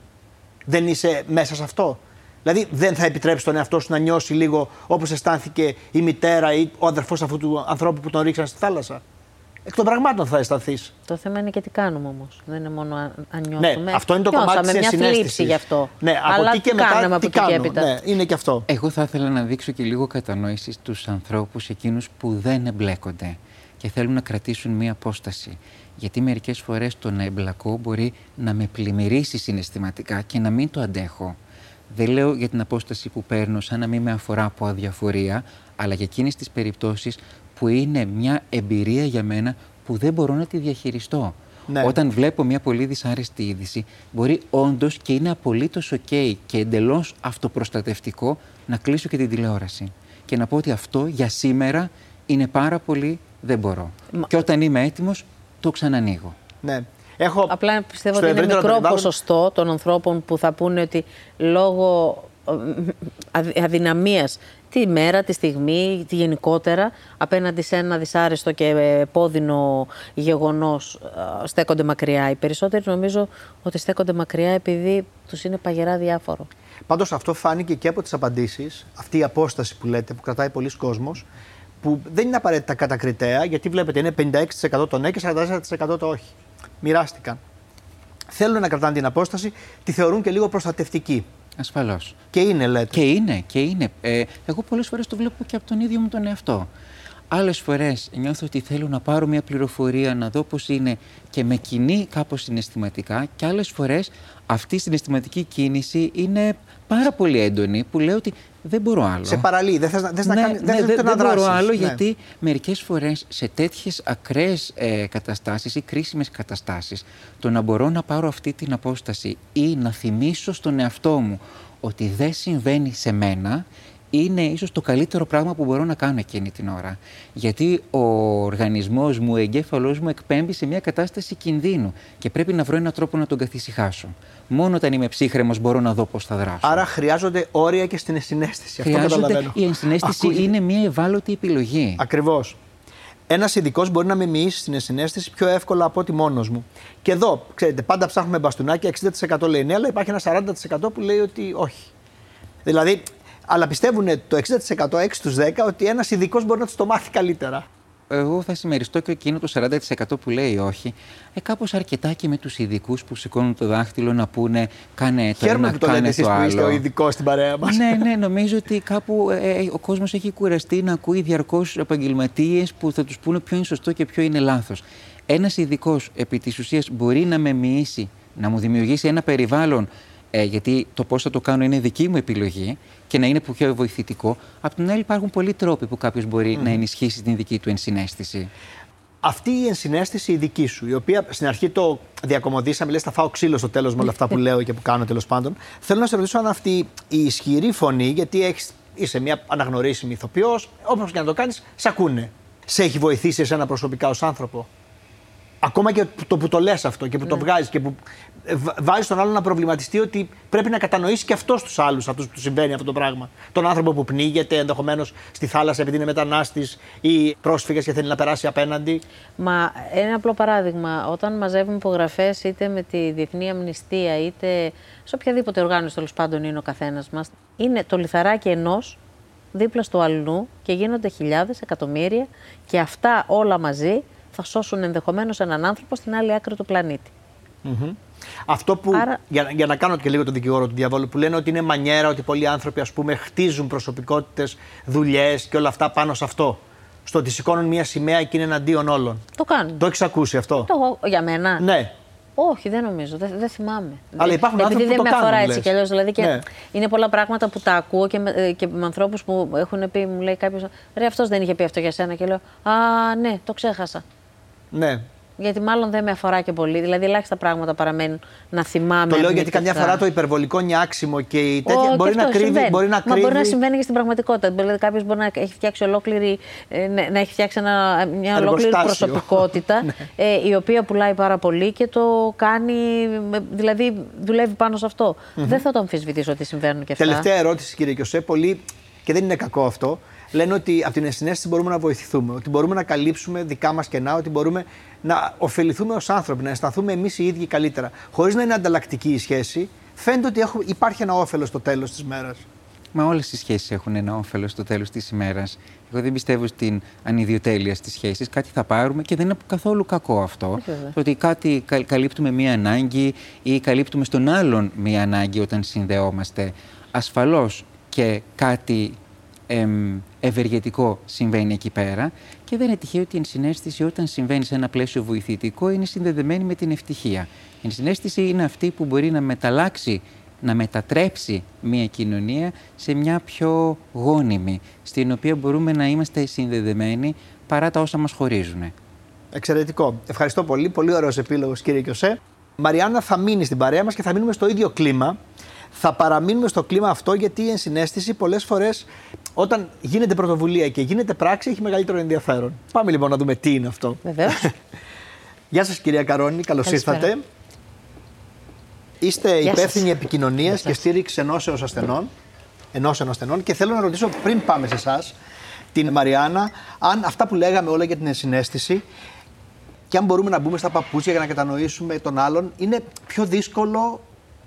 Δεν είσαι μέσα σε αυτό. Δηλαδή δεν θα επιτρέψει τον εαυτό σου να νιώσει λίγο όπως αισθάνθηκε η μητέρα ή ο αδερφός αυτού του ανθρώπου που τον ρίξαν στη θάλασσα. Εκ των πραγμάτων θα αισθανθείς. Το θέμα είναι και τι κάνουμε όμως. Δεν είναι μόνο αν, αν Ναι, νιώθουμε. αυτό είναι το Νιώσαμε κομμάτι της μια θλίψη ενσυναίσθηση. γι' αυτό. Ναι, από Αλλά εκεί και τι μετά. κάναμε τι από εκεί και κάνω. έπειτα. Ναι, είναι και αυτό. Εγώ θα ήθελα να δείξω και λίγο κατανόησης στους ανθρώπους εκείνους που δεν εμπλέκονται και θέλουν να κρατήσουν μία απόσταση. Γιατί μερικές φορές το να εμπλακώ μπορεί να με πλημμυρίσει συναισθηματικά και να μην το αντέχω. Δεν λέω για την απόσταση που παίρνω σαν να μην με αφορά από αδιαφορία, αλλά για εκείνες τις περιπτώσεις που είναι μια εμπειρία για μένα που δεν μπορώ να τη διαχειριστώ. Ναι. Όταν βλέπω μια πολύ δυσάρεστη είδηση, μπορεί όντως και είναι απολύτως OK και εντελώς αυτοπροστατευτικό να κλείσω και την τηλεόραση. Και να πω ότι αυτό για σήμερα είναι πάρα πολύ, δεν μπορώ. Μα- Και όταν είμαι έτοιμος, το ξανανοίγω. Ναι. Έχω Απλά πιστεύω στο ότι είναι ευρύτερο μικρό περιβάλλον- ποσοστό των ανθρώπων που θα πούνε ότι λόγω ε, αδυ- αδυναμίας τη μέρα, τη στιγμή, τη γενικότερα, απέναντι σε ένα δυσάρεστο και ε, επώδυνο γεγονός ε, στέκονται μακριά. Οι περισσότεροι νομίζω ότι στέκονται μακριά επειδή τους είναι παγερά διάφορο. Πάντως αυτό φάνηκε και από τις απαντήσεις, αυτή η απόσταση που λέτε, που κρατάει πολλοί κόσμος, που δεν είναι απαραίτητα κατακριτέα, γιατί βλέπετε είναι 56% το ναι και 44% το όχι. Μοιράστηκαν. Θέλουν να κρατάνε την απόσταση, τη θεωρούν και λίγο προστατευτική. Ασφαλώς. Και είναι, λέτε. Και είναι, και είναι. Ε, εγώ πολλές φορές το βλέπω και από τον ίδιο μου τον εαυτό. Άλλες φορές νιώθω ότι θέλω να πάρω μια πληροφορία, να δω πώς είναι και με κινεί κάπως συναισθηματικά και άλλες φορές αυτή η συναισθηματική κίνηση είναι πάρα πολύ έντονη που λέω ότι δεν μπορώ άλλο. Σε παραλύει, δεν θες, να, θες ναι, να, κάνει, ναι, δεν, δεν, να μπορώ άλλο ναι. γιατί μερικές φορές σε τέτοιες ακραίες ε, καταστάσεις ή κρίσιμες καταστάσεις το να μπορώ να πάρω αυτή την απόσταση ή να θυμίσω στον εαυτό μου ότι δεν συμβαίνει σε μένα είναι ίσως το καλύτερο πράγμα που μπορώ να κάνω εκείνη την ώρα. Γιατί ο οργανισμός μου, ο εγκέφαλός μου εκπέμπει σε μια κατάσταση κινδύνου και πρέπει να βρω έναν τρόπο να τον καθησυχάσω. Μόνο όταν είμαι ψύχρεμος μπορώ να δω πώς θα δράσω. Άρα χρειάζονται όρια και στην ενσυναίσθηση. Αυτό καταλαβαίνω. Η ενσυναίσθηση είναι μια ευάλωτη επιλογή. Ακριβώς. Ένας ειδικός μπορεί να με μοιήσει στην ενσυναίσθηση πιο εύκολα από ότι μόνος μου. Και εδώ, ξέρετε, πάντα ψάχνουμε μπαστούνάκια. 60% λέει ναι, αλλά υπάρχει ένα 40% που λέει ότι όχι. Δηλαδή, αλλά πιστεύουν το 60% 6 στους 10 ότι ένας ειδικός μπορεί να τους το μάθει καλύτερα. Εγώ θα συμμεριστώ και εκείνο το 40% που λέει όχι. Ε, Κάπως αρκετά και με τους ειδικούς που σηκώνουν το δάχτυλο να πούνε κάνε το Χαίρομαι ένα, που το λέτε κάνε εσείς το που άλλο. είστε ο ειδικός στην παρέα μας. ναι, ναι, νομίζω ότι κάπου ε, ο κόσμος έχει κουραστεί να ακούει διαρκώς επαγγελματίες που θα τους πούνε ποιο είναι σωστό και ποιο είναι λάθος. Ένας ειδικός επί της ουσίας μπορεί να με μοιήσει, να μου δημιουργήσει ένα περιβάλλον ε, γιατί το πώς θα το κάνω είναι δική μου επιλογή και να είναι πιο βοηθητικό. Απ' την άλλη, υπάρχουν πολλοί τρόποι που κάποιος μπορεί να ενισχύσει την δική του ενσυναίσθηση. Αυτή η ενσυναίσθηση η δική σου, η οποία στην αρχή το διακομωδήσαμε, λες θα φάω ξύλο στο τέλος με όλα αυτά που λέω και που κάνω τέλος πάντων. Θέλω να σε ρωτήσω αν αυτή η ισχυρή φωνή, γιατί έχεις, είσαι μια αναγνωρίσιμη ηθοποιός, όπως και να το κάνεις, σε ακούνε. Σε έχει βοηθήσει εσένα προσωπικά ως άνθρωπο; Ακόμα και το που το λες αυτό και που το βγάζεις και που βάζεις τον άλλο να προβληματιστεί ότι πρέπει να κατανοήσει και αυτός τους άλλους, αυτούς που του συμβαίνει αυτό το πράγμα. Τον άνθρωπο που πνίγεται ενδεχομένως στη θάλασσα επειδή είναι μετανάστης ή πρόσφυγα και θέλει να περάσει απέναντι. Μα ένα απλό παράδειγμα, όταν μαζεύουμε υπογραφές είτε με τη Διεθνή Αμνηστία είτε σε οποιαδήποτε οργάνωση τέλος πάντων είναι ο καθένας μας, είναι το λιθαράκι ενός δίπλα στο αλλού και γίνονται χιλιάδες, εκατομμύρια και αυτά όλα μαζί θα σώσουν ενδεχομένως έναν άνθρωπο στην άλλη άκρη του πλανήτη. Mm-hmm. Αυτό που. Άρα... Για, για να κάνω και λίγο τον δικηγόρο του διαβόλου, που λένε ότι είναι μανιέρα ότι πολλοί άνθρωποι ας πούμε, χτίζουν προσωπικότητες, δουλειές και όλα αυτά πάνω σε αυτό. Στο ότι σηκώνουν μια σημαία και είναι εναντίον όλων. Το κάνουν. Το έχεις ακούσει αυτό; Το, για μένα; Ναι. Όχι, δεν νομίζω, δεν, δεν θυμάμαι. Αλλά υπάρχουν Επειδή άνθρωποι δεν που με το αφορά κάνουν, έτσι λες. κι αλλιώς. Δηλαδή και Ναι. είναι πολλά πράγματα που τα ακούω και με, και με ανθρώπους που έχουν πει, μου λέει κάποιος, Ρε, αυτός δεν είχε πει αυτό για σένα. Και λέω, Α, ναι, το ξέχασα. Ναι. Γιατί μάλλον δεν με αφορά και πολύ. Δηλαδή, ελάχιστα πράγματα παραμένουν να θυμάμαι. Το λέω γιατί αρνητικά. καμιά φορά το υπερβολικό νιάξιμο και η τέτοια Ω, μπορεί, και να αυτό κρύβει, συμβαίνει. μπορεί να Μα κρύβει. μπορεί να συμβαίνει και στην πραγματικότητα. Δηλαδή, κάποιος μπορεί να έχει φτιάξει ολόκληρη, ε, ναι, να έχει φτιάξει ένα, μια ολόκληρη Εργοστάσιο. προσωπικότητα Ναι. ε, η οποία πουλάει πάρα πολύ και το κάνει. ε, Δηλαδή, δουλεύει πάνω σε αυτό. Δεν θα το αμφισβητήσω ότι συμβαίνουν και αυτά. Τελευταία ερώτηση, κύριε Κιωσέ. Πολλοί, και δεν είναι κακό αυτό, λένε ότι από την ενσυναίσθηση μπορούμε να βοηθηθούμε. Ότι μπορούμε να καλύψουμε δικά μας κενά, ότι μπορούμε να ωφεληθούμε ως άνθρωποι, να αισθανθούμε εμείς οι ίδιοι καλύτερα. Χωρίς να είναι ανταλλακτική η σχέση, φαίνεται ότι έχουμε, υπάρχει ένα όφελος στο τέλος της μέρας. Μα όλες οι σχέσεις έχουν ένα όφελος στο τέλος της ημέρας. Εγώ δεν πιστεύω στην ανιδιοτέλεια στις σχέσεις. Κάτι θα πάρουμε και δεν είναι καθόλου κακό αυτό. βέβαια. Το ότι κάτι κα- καλύπτουμε μία ανάγκη ή καλύπτουμε στον άλλον μία ανάγκη όταν συνδεόμαστε. Ασφαλώς και κάτι εμ, ευεργετικό συμβαίνει εκεί πέρα και δεν είναι τυχαίο ότι η ενσυναίσθηση όταν συμβαίνει σε ένα πλαίσιο βοηθητικό είναι συνδεδεμένη με την ευτυχία. Η ενσυναίσθηση είναι αυτή που μπορεί να μεταλλάξει, να μετατρέψει μια κοινωνία σε μια πιο γόνιμη, στην οποία μπορούμε να είμαστε συνδεδεμένοι παρά τα όσα μας χωρίζουν. Εξαιρετικό. Ευχαριστώ πολύ. Πολύ ωραίος επίλογος, κύριε Κιωσέ. Μαριάννα θα μείνεις στην παρέα μας και θα μείνουμε στο ίδιο κλίμα. Θα παραμείνουμε στο κλίμα αυτό γιατί η ενσυναίσθηση πολλές φορές όταν γίνεται πρωτοβουλία και γίνεται πράξη έχει μεγαλύτερο ενδιαφέρον. Πάμε λοιπόν να δούμε τι είναι αυτό. Βεβαίως. Γεια σας, κυρία Καρόνη, καλώς Καλησπέρα. ήρθατε. Είστε Γεια σας. υπεύθυνη επικοινωνίας Γεια και σας. στήριξη ενώσεω ασθενών. Ενώσεων ασθενών και θέλω να ρωτήσω πριν πάμε σε εσάς, την Μαριάννα, αν αυτά που λέγαμε όλα για την ενσυναίσθηση και αν μπορούμε να μπούμε στα παπούτσια για να κατανοήσουμε τον άλλον, είναι πιο δύσκολο.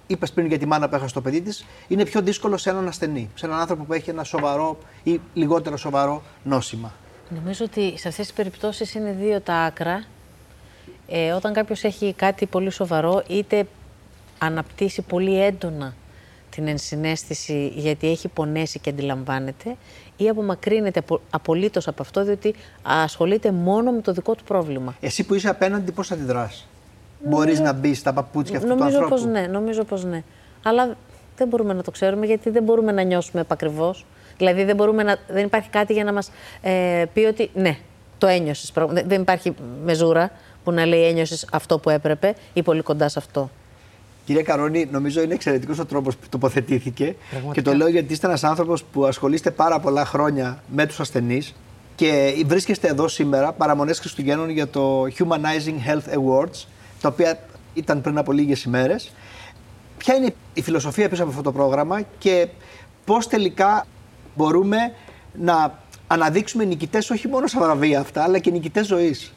Είπες πριν για τη μάνα που έχασε το παιδί της, είναι πιο δύσκολο σε έναν ασθενή, σε έναν άνθρωπο που έχει ένα σοβαρό ή λιγότερο σοβαρό νόσημα. Νομίζω ότι σε αυτές τις περιπτώσεις είναι δύο τα άκρα. Ε, όταν κάποιος έχει κάτι πολύ σοβαρό, είτε αναπτύσσει πολύ έντονα την ενσυναίσθηση γιατί έχει πονέσει και αντιλαμβάνεται ή απομακρύνεται απο, απολύτως από αυτό διότι ασχολείται μόνο με το δικό του πρόβλημα. Εσύ που είσαι απέναντι πώς αντιδράς; Μπορείς να μπεις στα παπούτσια αυτού του νομίζω ανθρώπου. πως ναι, νομίζω πως ναι. Αλλά δεν μπορούμε να το ξέρουμε γιατί δεν μπορούμε να νιώσουμε επακριβώς. Δηλαδή δεν, μπορούμε να, δεν υπάρχει κάτι για να μας ε, πει ότι ναι, το ένιωσες. πρα- Δεν δεν υπάρχει μεζούρα που να λέει ένιωσες αυτό που έπρεπε ή πολύ κοντά σε αυτό. Κυρία Καρόνη, νομίζω είναι εξαιρετικός ο τρόπος που τοποθετήθηκε. Πραγματικά. Και το λέω γιατί είστε ένας άνθρωπος που ασχολείστε πάρα πολλά χρόνια με τους ασθενείς και βρίσκεστε εδώ σήμερα παραμονές Χριστουγέννων για το Humanizing Health Awards, τα οποία ήταν πριν από λίγες ημέρες. Ποια είναι η φιλοσοφία πίσω από αυτό το πρόγραμμα και πώς τελικά μπορούμε να αναδείξουμε νικητές όχι μόνο στα βραβεία αυτά, αλλά και νικητές ζωής.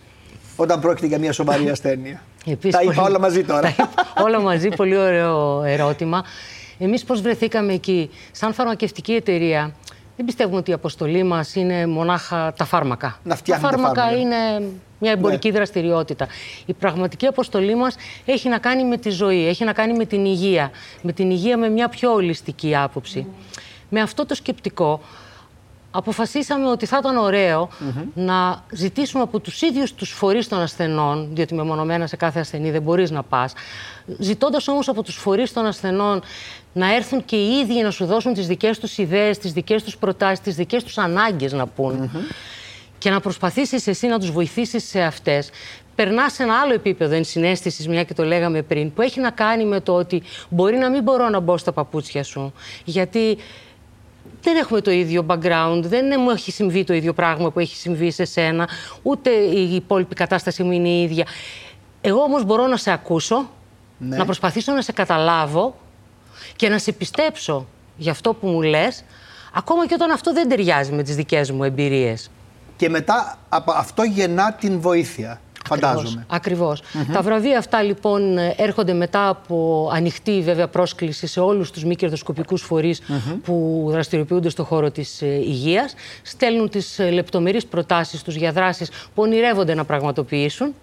Όταν πρόκειται για μια σοβαρή ασθένεια. Επίσης, Τα είπα πολύ- όλα μαζί τώρα. Τα είπα όλα μαζί, πολύ ωραίο ερώτημα. Εμείς πώς βρεθήκαμε εκεί; Σαν φαρμακευτική εταιρεία, δεν πιστεύουμε ότι η αποστολή μας είναι μονάχα τα φάρμακα. Να τα φτιάχνετε φάρμακα φάρμακα. είναι μια εμπορική Ναι. δραστηριότητα. Η πραγματική αποστολή μας έχει να κάνει με τη ζωή, έχει να κάνει με την υγεία. Με την υγεία με μια πιο ολιστική άποψη. Με αυτό το σκεπτικό, αποφασίσαμε ότι θα ήταν ωραίο να ζητήσουμε από τους ίδιους τους φορείς των ασθενών, διότι μεμονωμένα σε κάθε ασθενή δεν μπορείς να πας, ζητώντας όμως από τους φορείς των ασθενών να έρθουν και οι ίδιοι να σου δώσουν τις δικές τους ιδέες, τις δικές τους προτάσεις, τις δικές τους ανάγκες να πούν. Και να προσπαθήσεις εσύ να τους βοηθήσεις σε αυτές, περνάς σε ένα άλλο επίπεδο ενσυναίσθησης, μια και το λέγαμε πριν, που έχει να κάνει με το ότι μπορεί να μην μπορώ να μπω στα παπούτσια σου, γιατί δεν έχουμε το ίδιο background, δεν μου έχει συμβεί το ίδιο πράγμα που έχει συμβεί σε σένα, ούτε η υπόλοιπη κατάσταση μου είναι η ίδια. Εγώ όμως μπορώ να σε ακούσω, Ναι. να προσπαθήσω να σε καταλάβω και να σε πιστέψω για αυτό που μου λες, ακόμα και όταν αυτό δεν ταιριάζει με τις δικές μου εμπειρίες. Και μετά από αυτό γεννά την βοήθεια. Φαντάζομαι. Ακριβώς. Τα βραβεία αυτά λοιπόν έρχονται μετά από ανοιχτή βέβαια πρόσκληση σε όλους τους μη κερδοσκοπικούς φορείς που δραστηριοποιούνται στον χώρο της ε, υγείας. Στέλνουν τις ε, λεπτομερείς προτάσεις τους για δράσεις που ονειρεύονται να πραγματοποιήσουν.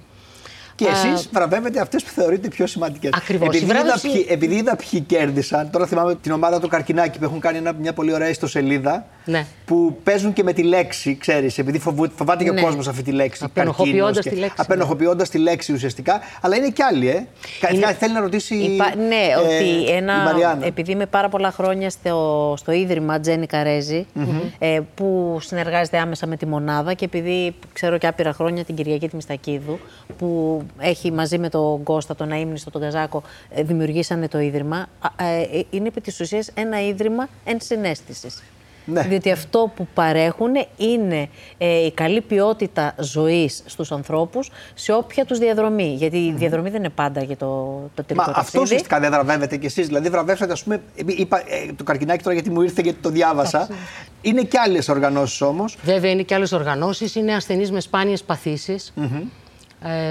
Και εσείς βραβεύετε αυτές που θεωρείτε πιο σημαντικές. Ακριβώς. Επειδή, Η βράβευση- είδα ποιοι, επειδή είδα ποιοι κέρδισαν, τώρα θυμάμαι την ομάδα του Καρκινάκη που έχουν κάνει ένα- μια πολύ ωραία ιστοσελίδα. Ναι. Που παίζουν και με τη λέξη, ξέρεις, επειδή φοβού- φοβάται και ο Ναι. κόσμος αυτή τη λέξη. Απενοχοποιώντας καρκίνος τη και- λέξη, Απενοχοποιώντας τη λέξη ουσιαστικά. Αλλά είναι κι άλλοι, ε. Κάτι Είναι- θέλει να ρωτήσει. Υπά- ναι, ε, ότι η ένα, Μαριάννα. επειδή είμαι πάρα πολλά χρόνια στο, στο Ίδρυμα Τζένι Καρέζη, ε, που συνεργάζεται άμεσα με τη μονάδα και επειδή ξέρω και άπειρα χρόνια την Κυριακή της Μιστακίδου, που έχει μαζί με τον Κώστα, τον Αείμνηστο, τον Καζάκο, ε, δημιουργήσανε το Ίδρυμα, α, ε, είναι επί της ουσίας ένα Ίδρυμα ενσυναίσθησης. Ναι. Διότι αυτό που παρέχουν είναι ε, η καλή ποιότητα ζωής στους ανθρώπους σε όποια τους διαδρομή. Γιατί η διαδρομή δεν είναι πάντα για το, το τελικό Μα αυτό ταξίδι. ουσιαστικά δεν βραβεύετε κι εσείς. Δηλαδή, βραβεύσατε, ας πούμε. Είπα, ε, το καρκινάκι τώρα γιατί μου ήρθε γιατί το διάβασα. Είναι κι άλλες οργανώσεις όμως. Βέβαια είναι και άλλες οργανώσεις, είναι ασθενείς με σπάνιες παθήσεις, ε,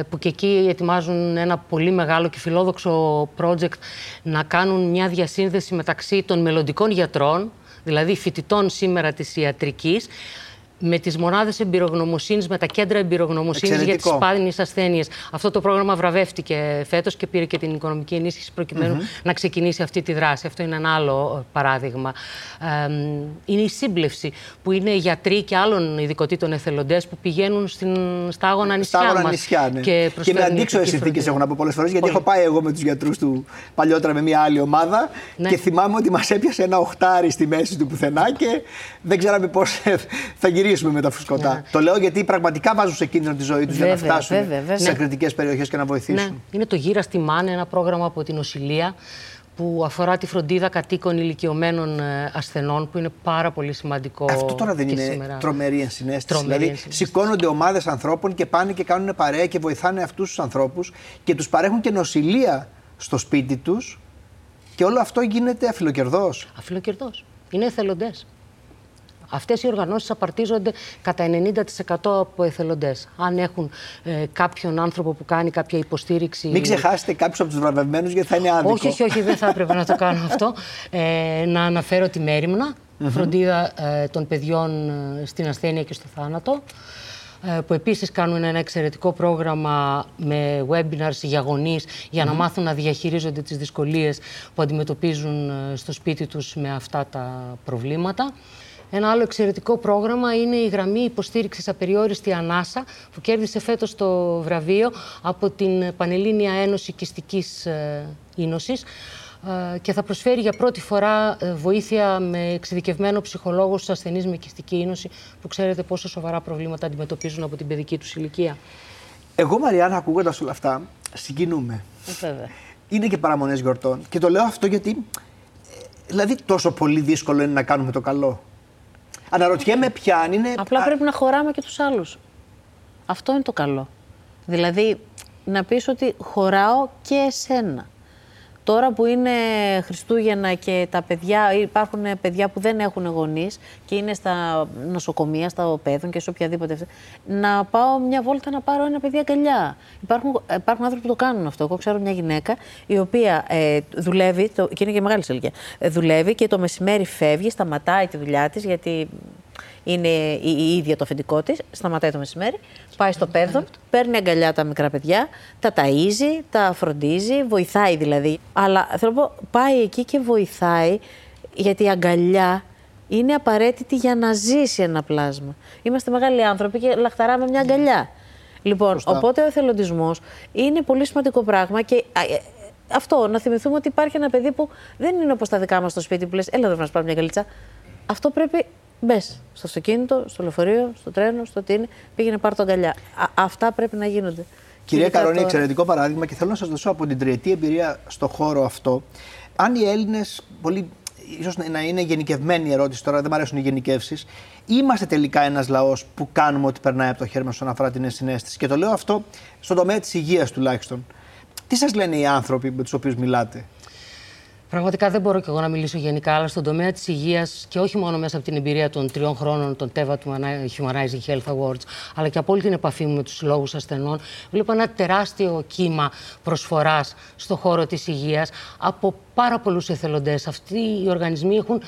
που και εκεί ετοιμάζουν ένα πολύ μεγάλο και φιλόδοξο project να κάνουν μια διασύνδεση μεταξύ των μελλοντικών γιατρών, δηλαδή φοιτητών σήμερα της ιατρικής, με τις μονάδες εμπειρογνωμοσύνης, με τα κέντρα εμπειρογνωμοσύνης για τις Εξαιρετικό. σπάνιες ασθένειες. Αυτό το πρόγραμμα βραβεύτηκε φέτος και πήρε και την οικονομική ενίσχυση προκειμένου να ξεκινήσει αυτή τη δράση. Αυτό είναι ένα άλλο ε, παράδειγμα. Ε, μ, είναι η σύμπλευση που είναι γιατροί και άλλων ειδικοτήτων εθελοντές που πηγαίνουν στην, στα άγωνα νησιά Στα άγωνα μας νησιά, ναι. και Και, με προσφέρουν αντίξωες ιατρική συνθήκες φροντίδα. έχω να πω πολλές φορές. Γιατί Πολύ. έχω πάει εγώ με τους γιατρούς του παλιότερα με μια άλλη ομάδα Ναι. και θυμάμαι ότι μας έπιασε ένα οχτάρι στη μέση του πουθενά και δεν ξέραμε πώς θα γυρίσουμε με τα φουσκωτά. Ναι. Το λέω γιατί πραγματικά βάζουν σε κίνδυνο τη ζωή τους για να Βέβαια, φτάσουν βέβαια, βέβαια. σε Ναι. κριτικές περιοχές και να βοηθήσουν. Ναι, είναι το Γύρα στη Μάνε, ένα πρόγραμμα από την Οσυλία που αφορά τη φροντίδα κατοίκων ηλικιωμένων ε, ασθενών, που είναι πάρα πολύ σημαντικό. Αυτό τώρα δεν και είναι σήμερα. τρομερή ενσυναίσθηση. Τρομερή δηλαδή, ενσυναίσθηση. σηκώνονται ομάδες ανθρώπων και πάνε και κάνουν παρέα και βοηθάνε αυτούς τους ανθρώπους και τους παρέχουν και νοσηλεία στο σπίτι τους και όλο αυτό γίνεται αφιλοκερδός. Αφιλοκερδός. Είναι εθελοντές. Αυτές οι οργανώσεις απαρτίζονται κατά 90% από εθελοντές. Αν έχουν ε, κάποιον άνθρωπο που κάνει κάποια υποστήριξη... Μην ξεχάσετε κάποιους από τους βραβευμένους γιατί θα είναι άδικο. Όχι, όχι, όχι, δεν θα έπρεπε να το κάνω αυτό. Ε, να αναφέρω τη μέρημνα, φροντίδα ε, των παιδιών ε, στην ασθένεια και στο θάνατο. ε, που επίσης κάνουν ένα εξαιρετικό πρόγραμμα με webinars για γονείς για να μάθουν να διαχειρίζονται τις δυσκολίες που αντιμετωπίζουν ε, στο σπίτι τους με αυτά τα προβλήματα. Ένα άλλο εξαιρετικό πρόγραμμα είναι η γραμμή υποστήριξης απεριόριστη ανάσα που κέρδισε φέτος το βραβείο από την Πανελλήνια Ένωση Κιστικής Ίνωσης και θα προσφέρει για πρώτη φορά ε, βοήθεια με εξειδικευμένο ψυχολόγο στους ασθενείς με κυστική ίνωση, που ξέρετε πόσο σοβαρά προβλήματα αντιμετωπίζουν από την παιδική τους ηλικία. Εγώ, Μαριάννα, ακούγοντας όλα αυτά, συγκινούμε. Ε, βέβαια. Είναι και παραμονές γιορτών. Και το λέω αυτό γιατί. ε, Δηλαδή, τόσο πολύ δύσκολο είναι να κάνουμε το καλό. Αναρωτιέμαι ποια αν είναι. Απλά α, πρέπει να χωράμε και τους άλλους. Αυτό είναι το καλό. Δηλαδή, να πεις ότι χωράω και εσένα. Τώρα που είναι Χριστούγεννα και τα παιδιά, υπάρχουν παιδιά που δεν έχουν γονείς και είναι στα νοσοκομεία, στα οπέδων και σε οποιαδήποτε. αυτή, Να πάω μια βόλτα να πάρω ένα παιδί αγκαλιά. Υπάρχουν, υπάρχουν άνθρωποι που το κάνουν αυτό. Εγώ ξέρω μια γυναίκα η οποία ε, δουλεύει, το, και είναι και μεγάλη σε ηλικία, ε, δουλεύει και το μεσημέρι φεύγει, σταματάει τη δουλειά της γιατί είναι η, η ίδια το αφεντικό της, σταματάει το μεσημέρι, πάει στο πέδο, παίρνει αγκαλιά τα μικρά παιδιά, τα ταΐζει, τα φροντίζει, βοηθάει δηλαδή. Αλλά θέλω να πω, πάει εκεί και βοηθάει, γιατί η αγκαλιά είναι απαραίτητη για να ζήσει ένα πλάσμα. Είμαστε μεγάλοι άνθρωποι και λαχταράμε μια αγκαλιά. Λοιπόν, Σωστά. οπότε ο εθελοντισμός είναι πολύ σημαντικό πράγμα και α, ε, αυτό, να θυμηθούμε ότι υπάρχει ένα παιδί που δεν είναι όπως τα δικά μας στο σπίτι που λες: Έλα εδώ να σου πάρω μια αγκαλίτσα. Αυτό πρέπει. Μπες στο αυτοκίνητο, στο λεωφορείο, στο τρένο, στο τι είναι, πήγαινε πάρ' το αγκαλιά. Α, αυτά πρέπει να γίνονται. Κυρία Ειδικά Καρόνι, τώρα. εξαιρετικό παράδειγμα και θέλω να σας δώσω από την τριετή εμπειρία στο χώρο αυτό. Αν οι Έλληνες, πολύ ίσως να είναι γενικευμένη η ερώτηση τώρα, δεν μου αρέσουν οι γενικεύσεις, είμαστε τελικά ένας λαός που κάνουμε ό,τι περνάει από το χέρι μας όσον αφορά την ενσυναίσθηση. Και το λέω αυτό στον τομέα της υγείας τουλάχιστον. Τι σας λένε οι άνθρωποι με τους οποίους μιλάτε, Πραγματικά δεν μπορώ και εγώ να μιλήσω γενικά, αλλά στον τομέα της υγείας και όχι μόνο μέσα από την εμπειρία των τριών χρόνων των TEVA του Humanizing Health Awards, αλλά και από όλη την επαφή μου με τους λόγους ασθενών, βλέπω ένα τεράστιο κύμα προσφοράς στον χώρο της υγείας από πάρα πολλούς εθελοντές. Αυτοί οι οργανισμοί έχουν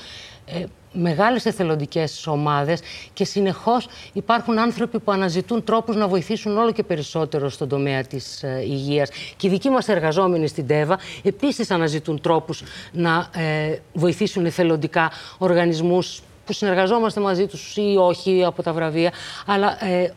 ε, μεγάλες εθελοντικές ομάδες και συνεχώς υπάρχουν άνθρωποι που αναζητούν τρόπους να βοηθήσουν όλο και περισσότερο στον τομέα της ε, υγείας. Και οι δικοί μας εργαζόμενοι στην ΤΕΒΑ επίσης αναζητούν τρόπους να ε, βοηθήσουν εθελοντικά οργανισμούς που συνεργαζόμαστε μαζί τους ή όχι από τα βραβεία, αλλά ε,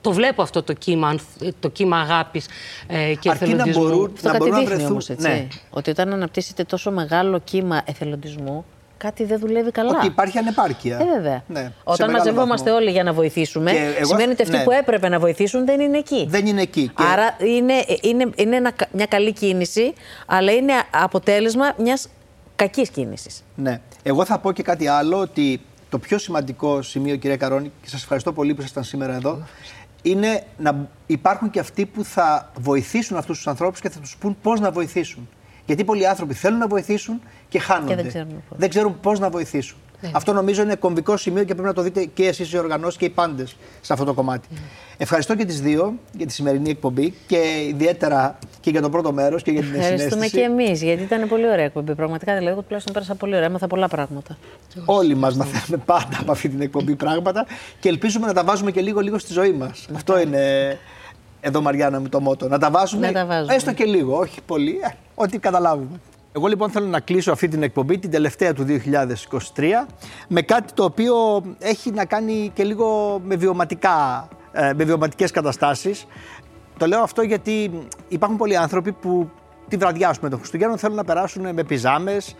το βλέπω αυτό το κύμα, ανθ- το κύμα αγάπης ε, και Αρκεί να εθελοντισμού. μπορούν Αυτό να κάτι μπορούν να δείχνει βρεθούν. όμως, έτσι. Ναι. Ότι όταν αναπτύσσεται τόσο μεγάλο κύμα εθελοντισμού, κάτι δεν δουλεύει καλά. Ότι υπάρχει ανεπάρκεια. Ε, βέβαια. Ναι, σε Όταν μεγάλο μαζευόμαστε βαθμό. όλοι για να βοηθήσουμε, Και εγώ- σημαίνει ότι αυτοί ναι. που έπρεπε να βοηθήσουν δεν είναι εκεί. Δεν είναι εκεί. Και- Άρα είναι, είναι, είναι ένα- μια καλή κίνηση, αλλά είναι αποτέλεσμα μιας κακής κίνησης. Ναι. Εγώ θα πω και κάτι άλλο ότι το πιο σημαντικό σημείο, κυρία Καρόνη, και σας ευχαριστώ πολύ που ήσασταν σήμερα εδώ, είναι να υπάρχουν και αυτοί που θα βοηθήσουν αυτούς τους ανθρώπους και θα τους πούν πώς να βοηθήσουν. Γιατί πολλοί άνθρωποι θέλουν να βοηθήσουν και χάνονται. δεν ξέρουν πώς. Δεν ξέρουν πώς να βοηθήσουν. Αυτό νομίζω είναι κομβικό σημείο και πρέπει να το δείτε και εσείς οι οργανώσεις και οι πάντες σε αυτό το κομμάτι. Ευχαριστώ και τις δύο για τη σημερινή εκπομπή και ιδιαίτερα και για το πρώτο μέρος και για την Ευχαριστούμε συνέστηση. και εμείς, γιατί ήταν πολύ ωραία εκπομπή. Πραγματικά δηλαδή, εγώ τουλάχιστον πέρασα πολύ ωραία. Έμαθα πολλά πράγματα. Όλοι μας μαθαίνουμε πάντα από αυτή την εκπομπή πράγματα και ελπίζουμε να τα βάζουμε και λίγο-λίγο στη ζωή μας. Αυτό είναι εδώ, Μαριάννα μου, το μότο. Να τα βάζουμε, Να τα βάζουμε. έστω και λίγο, όχι πολύ, ε, ό,τι καταλάβουμε. Εγώ λοιπόν θέλω να κλείσω αυτή την εκπομπή, την τελευταία του 2023, με κάτι το οποίο έχει να κάνει και λίγο με, βιωματικά, ε, με βιωματικές καταστάσεις. Το λέω αυτό γιατί υπάρχουν πολλοί άνθρωποι που τη βραδιά ας πούμε, των Χριστουγέννων θέλουν να περάσουν με πιζάμες,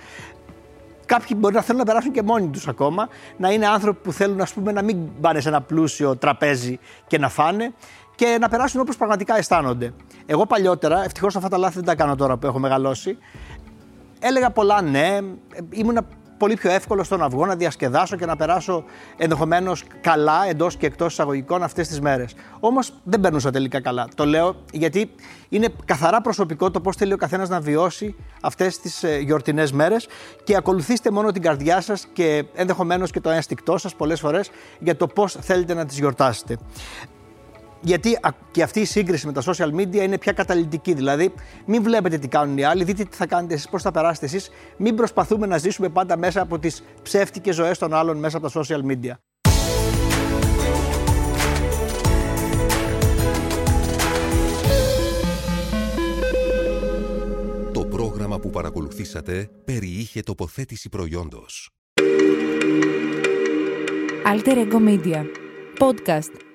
Κάποιοι μπορεί να θέλουν να περάσουν και μόνοι τους ακόμα, να είναι άνθρωποι που θέλουν ας πούμε, να μην πάνε σε ένα πλούσιο τραπέζι και να φάνε και να περάσουν όπως πραγματικά αισθάνονται. Εγώ παλιότερα, ευτυχώς αυτά τα λάθη δεν τα κάνω τώρα που έχω μεγαλώσει, έλεγα πολλά ναι, ήμουν πολύ πιο εύκολος στο να βγω, να διασκεδάσω και να περάσω ενδεχομένως καλά εντός και εκτός εισαγωγικών αυτές τις μέρες. Όμως δεν περνούσα τελικά καλά. Το λέω γιατί είναι καθαρά προσωπικό το πώς θέλει ο καθένας να βιώσει αυτές τις γιορτινές μέρες και ακολουθήστε μόνο την καρδιά σας και ενδεχομένως και το ένστικτό σας πολλές φορές για το πώς θέλετε να τις γιορτάσετε γιατί και αυτή η σύγκριση με τα social media είναι πια καταλητική. Δηλαδή, μην βλέπετε τι κάνουν οι άλλοι, δείτε τι θα κάνετε εσείς, πώς θα περάσετε εσείς. Μην προσπαθούμε να ζήσουμε πάντα μέσα από τις ψεύτικες ζωές των άλλων μέσα από τα social media. Το πρόγραμμα που παρακολουθήσατε περιείχε τοποθέτηση προϊόντος. Alter Ego Media. Podcast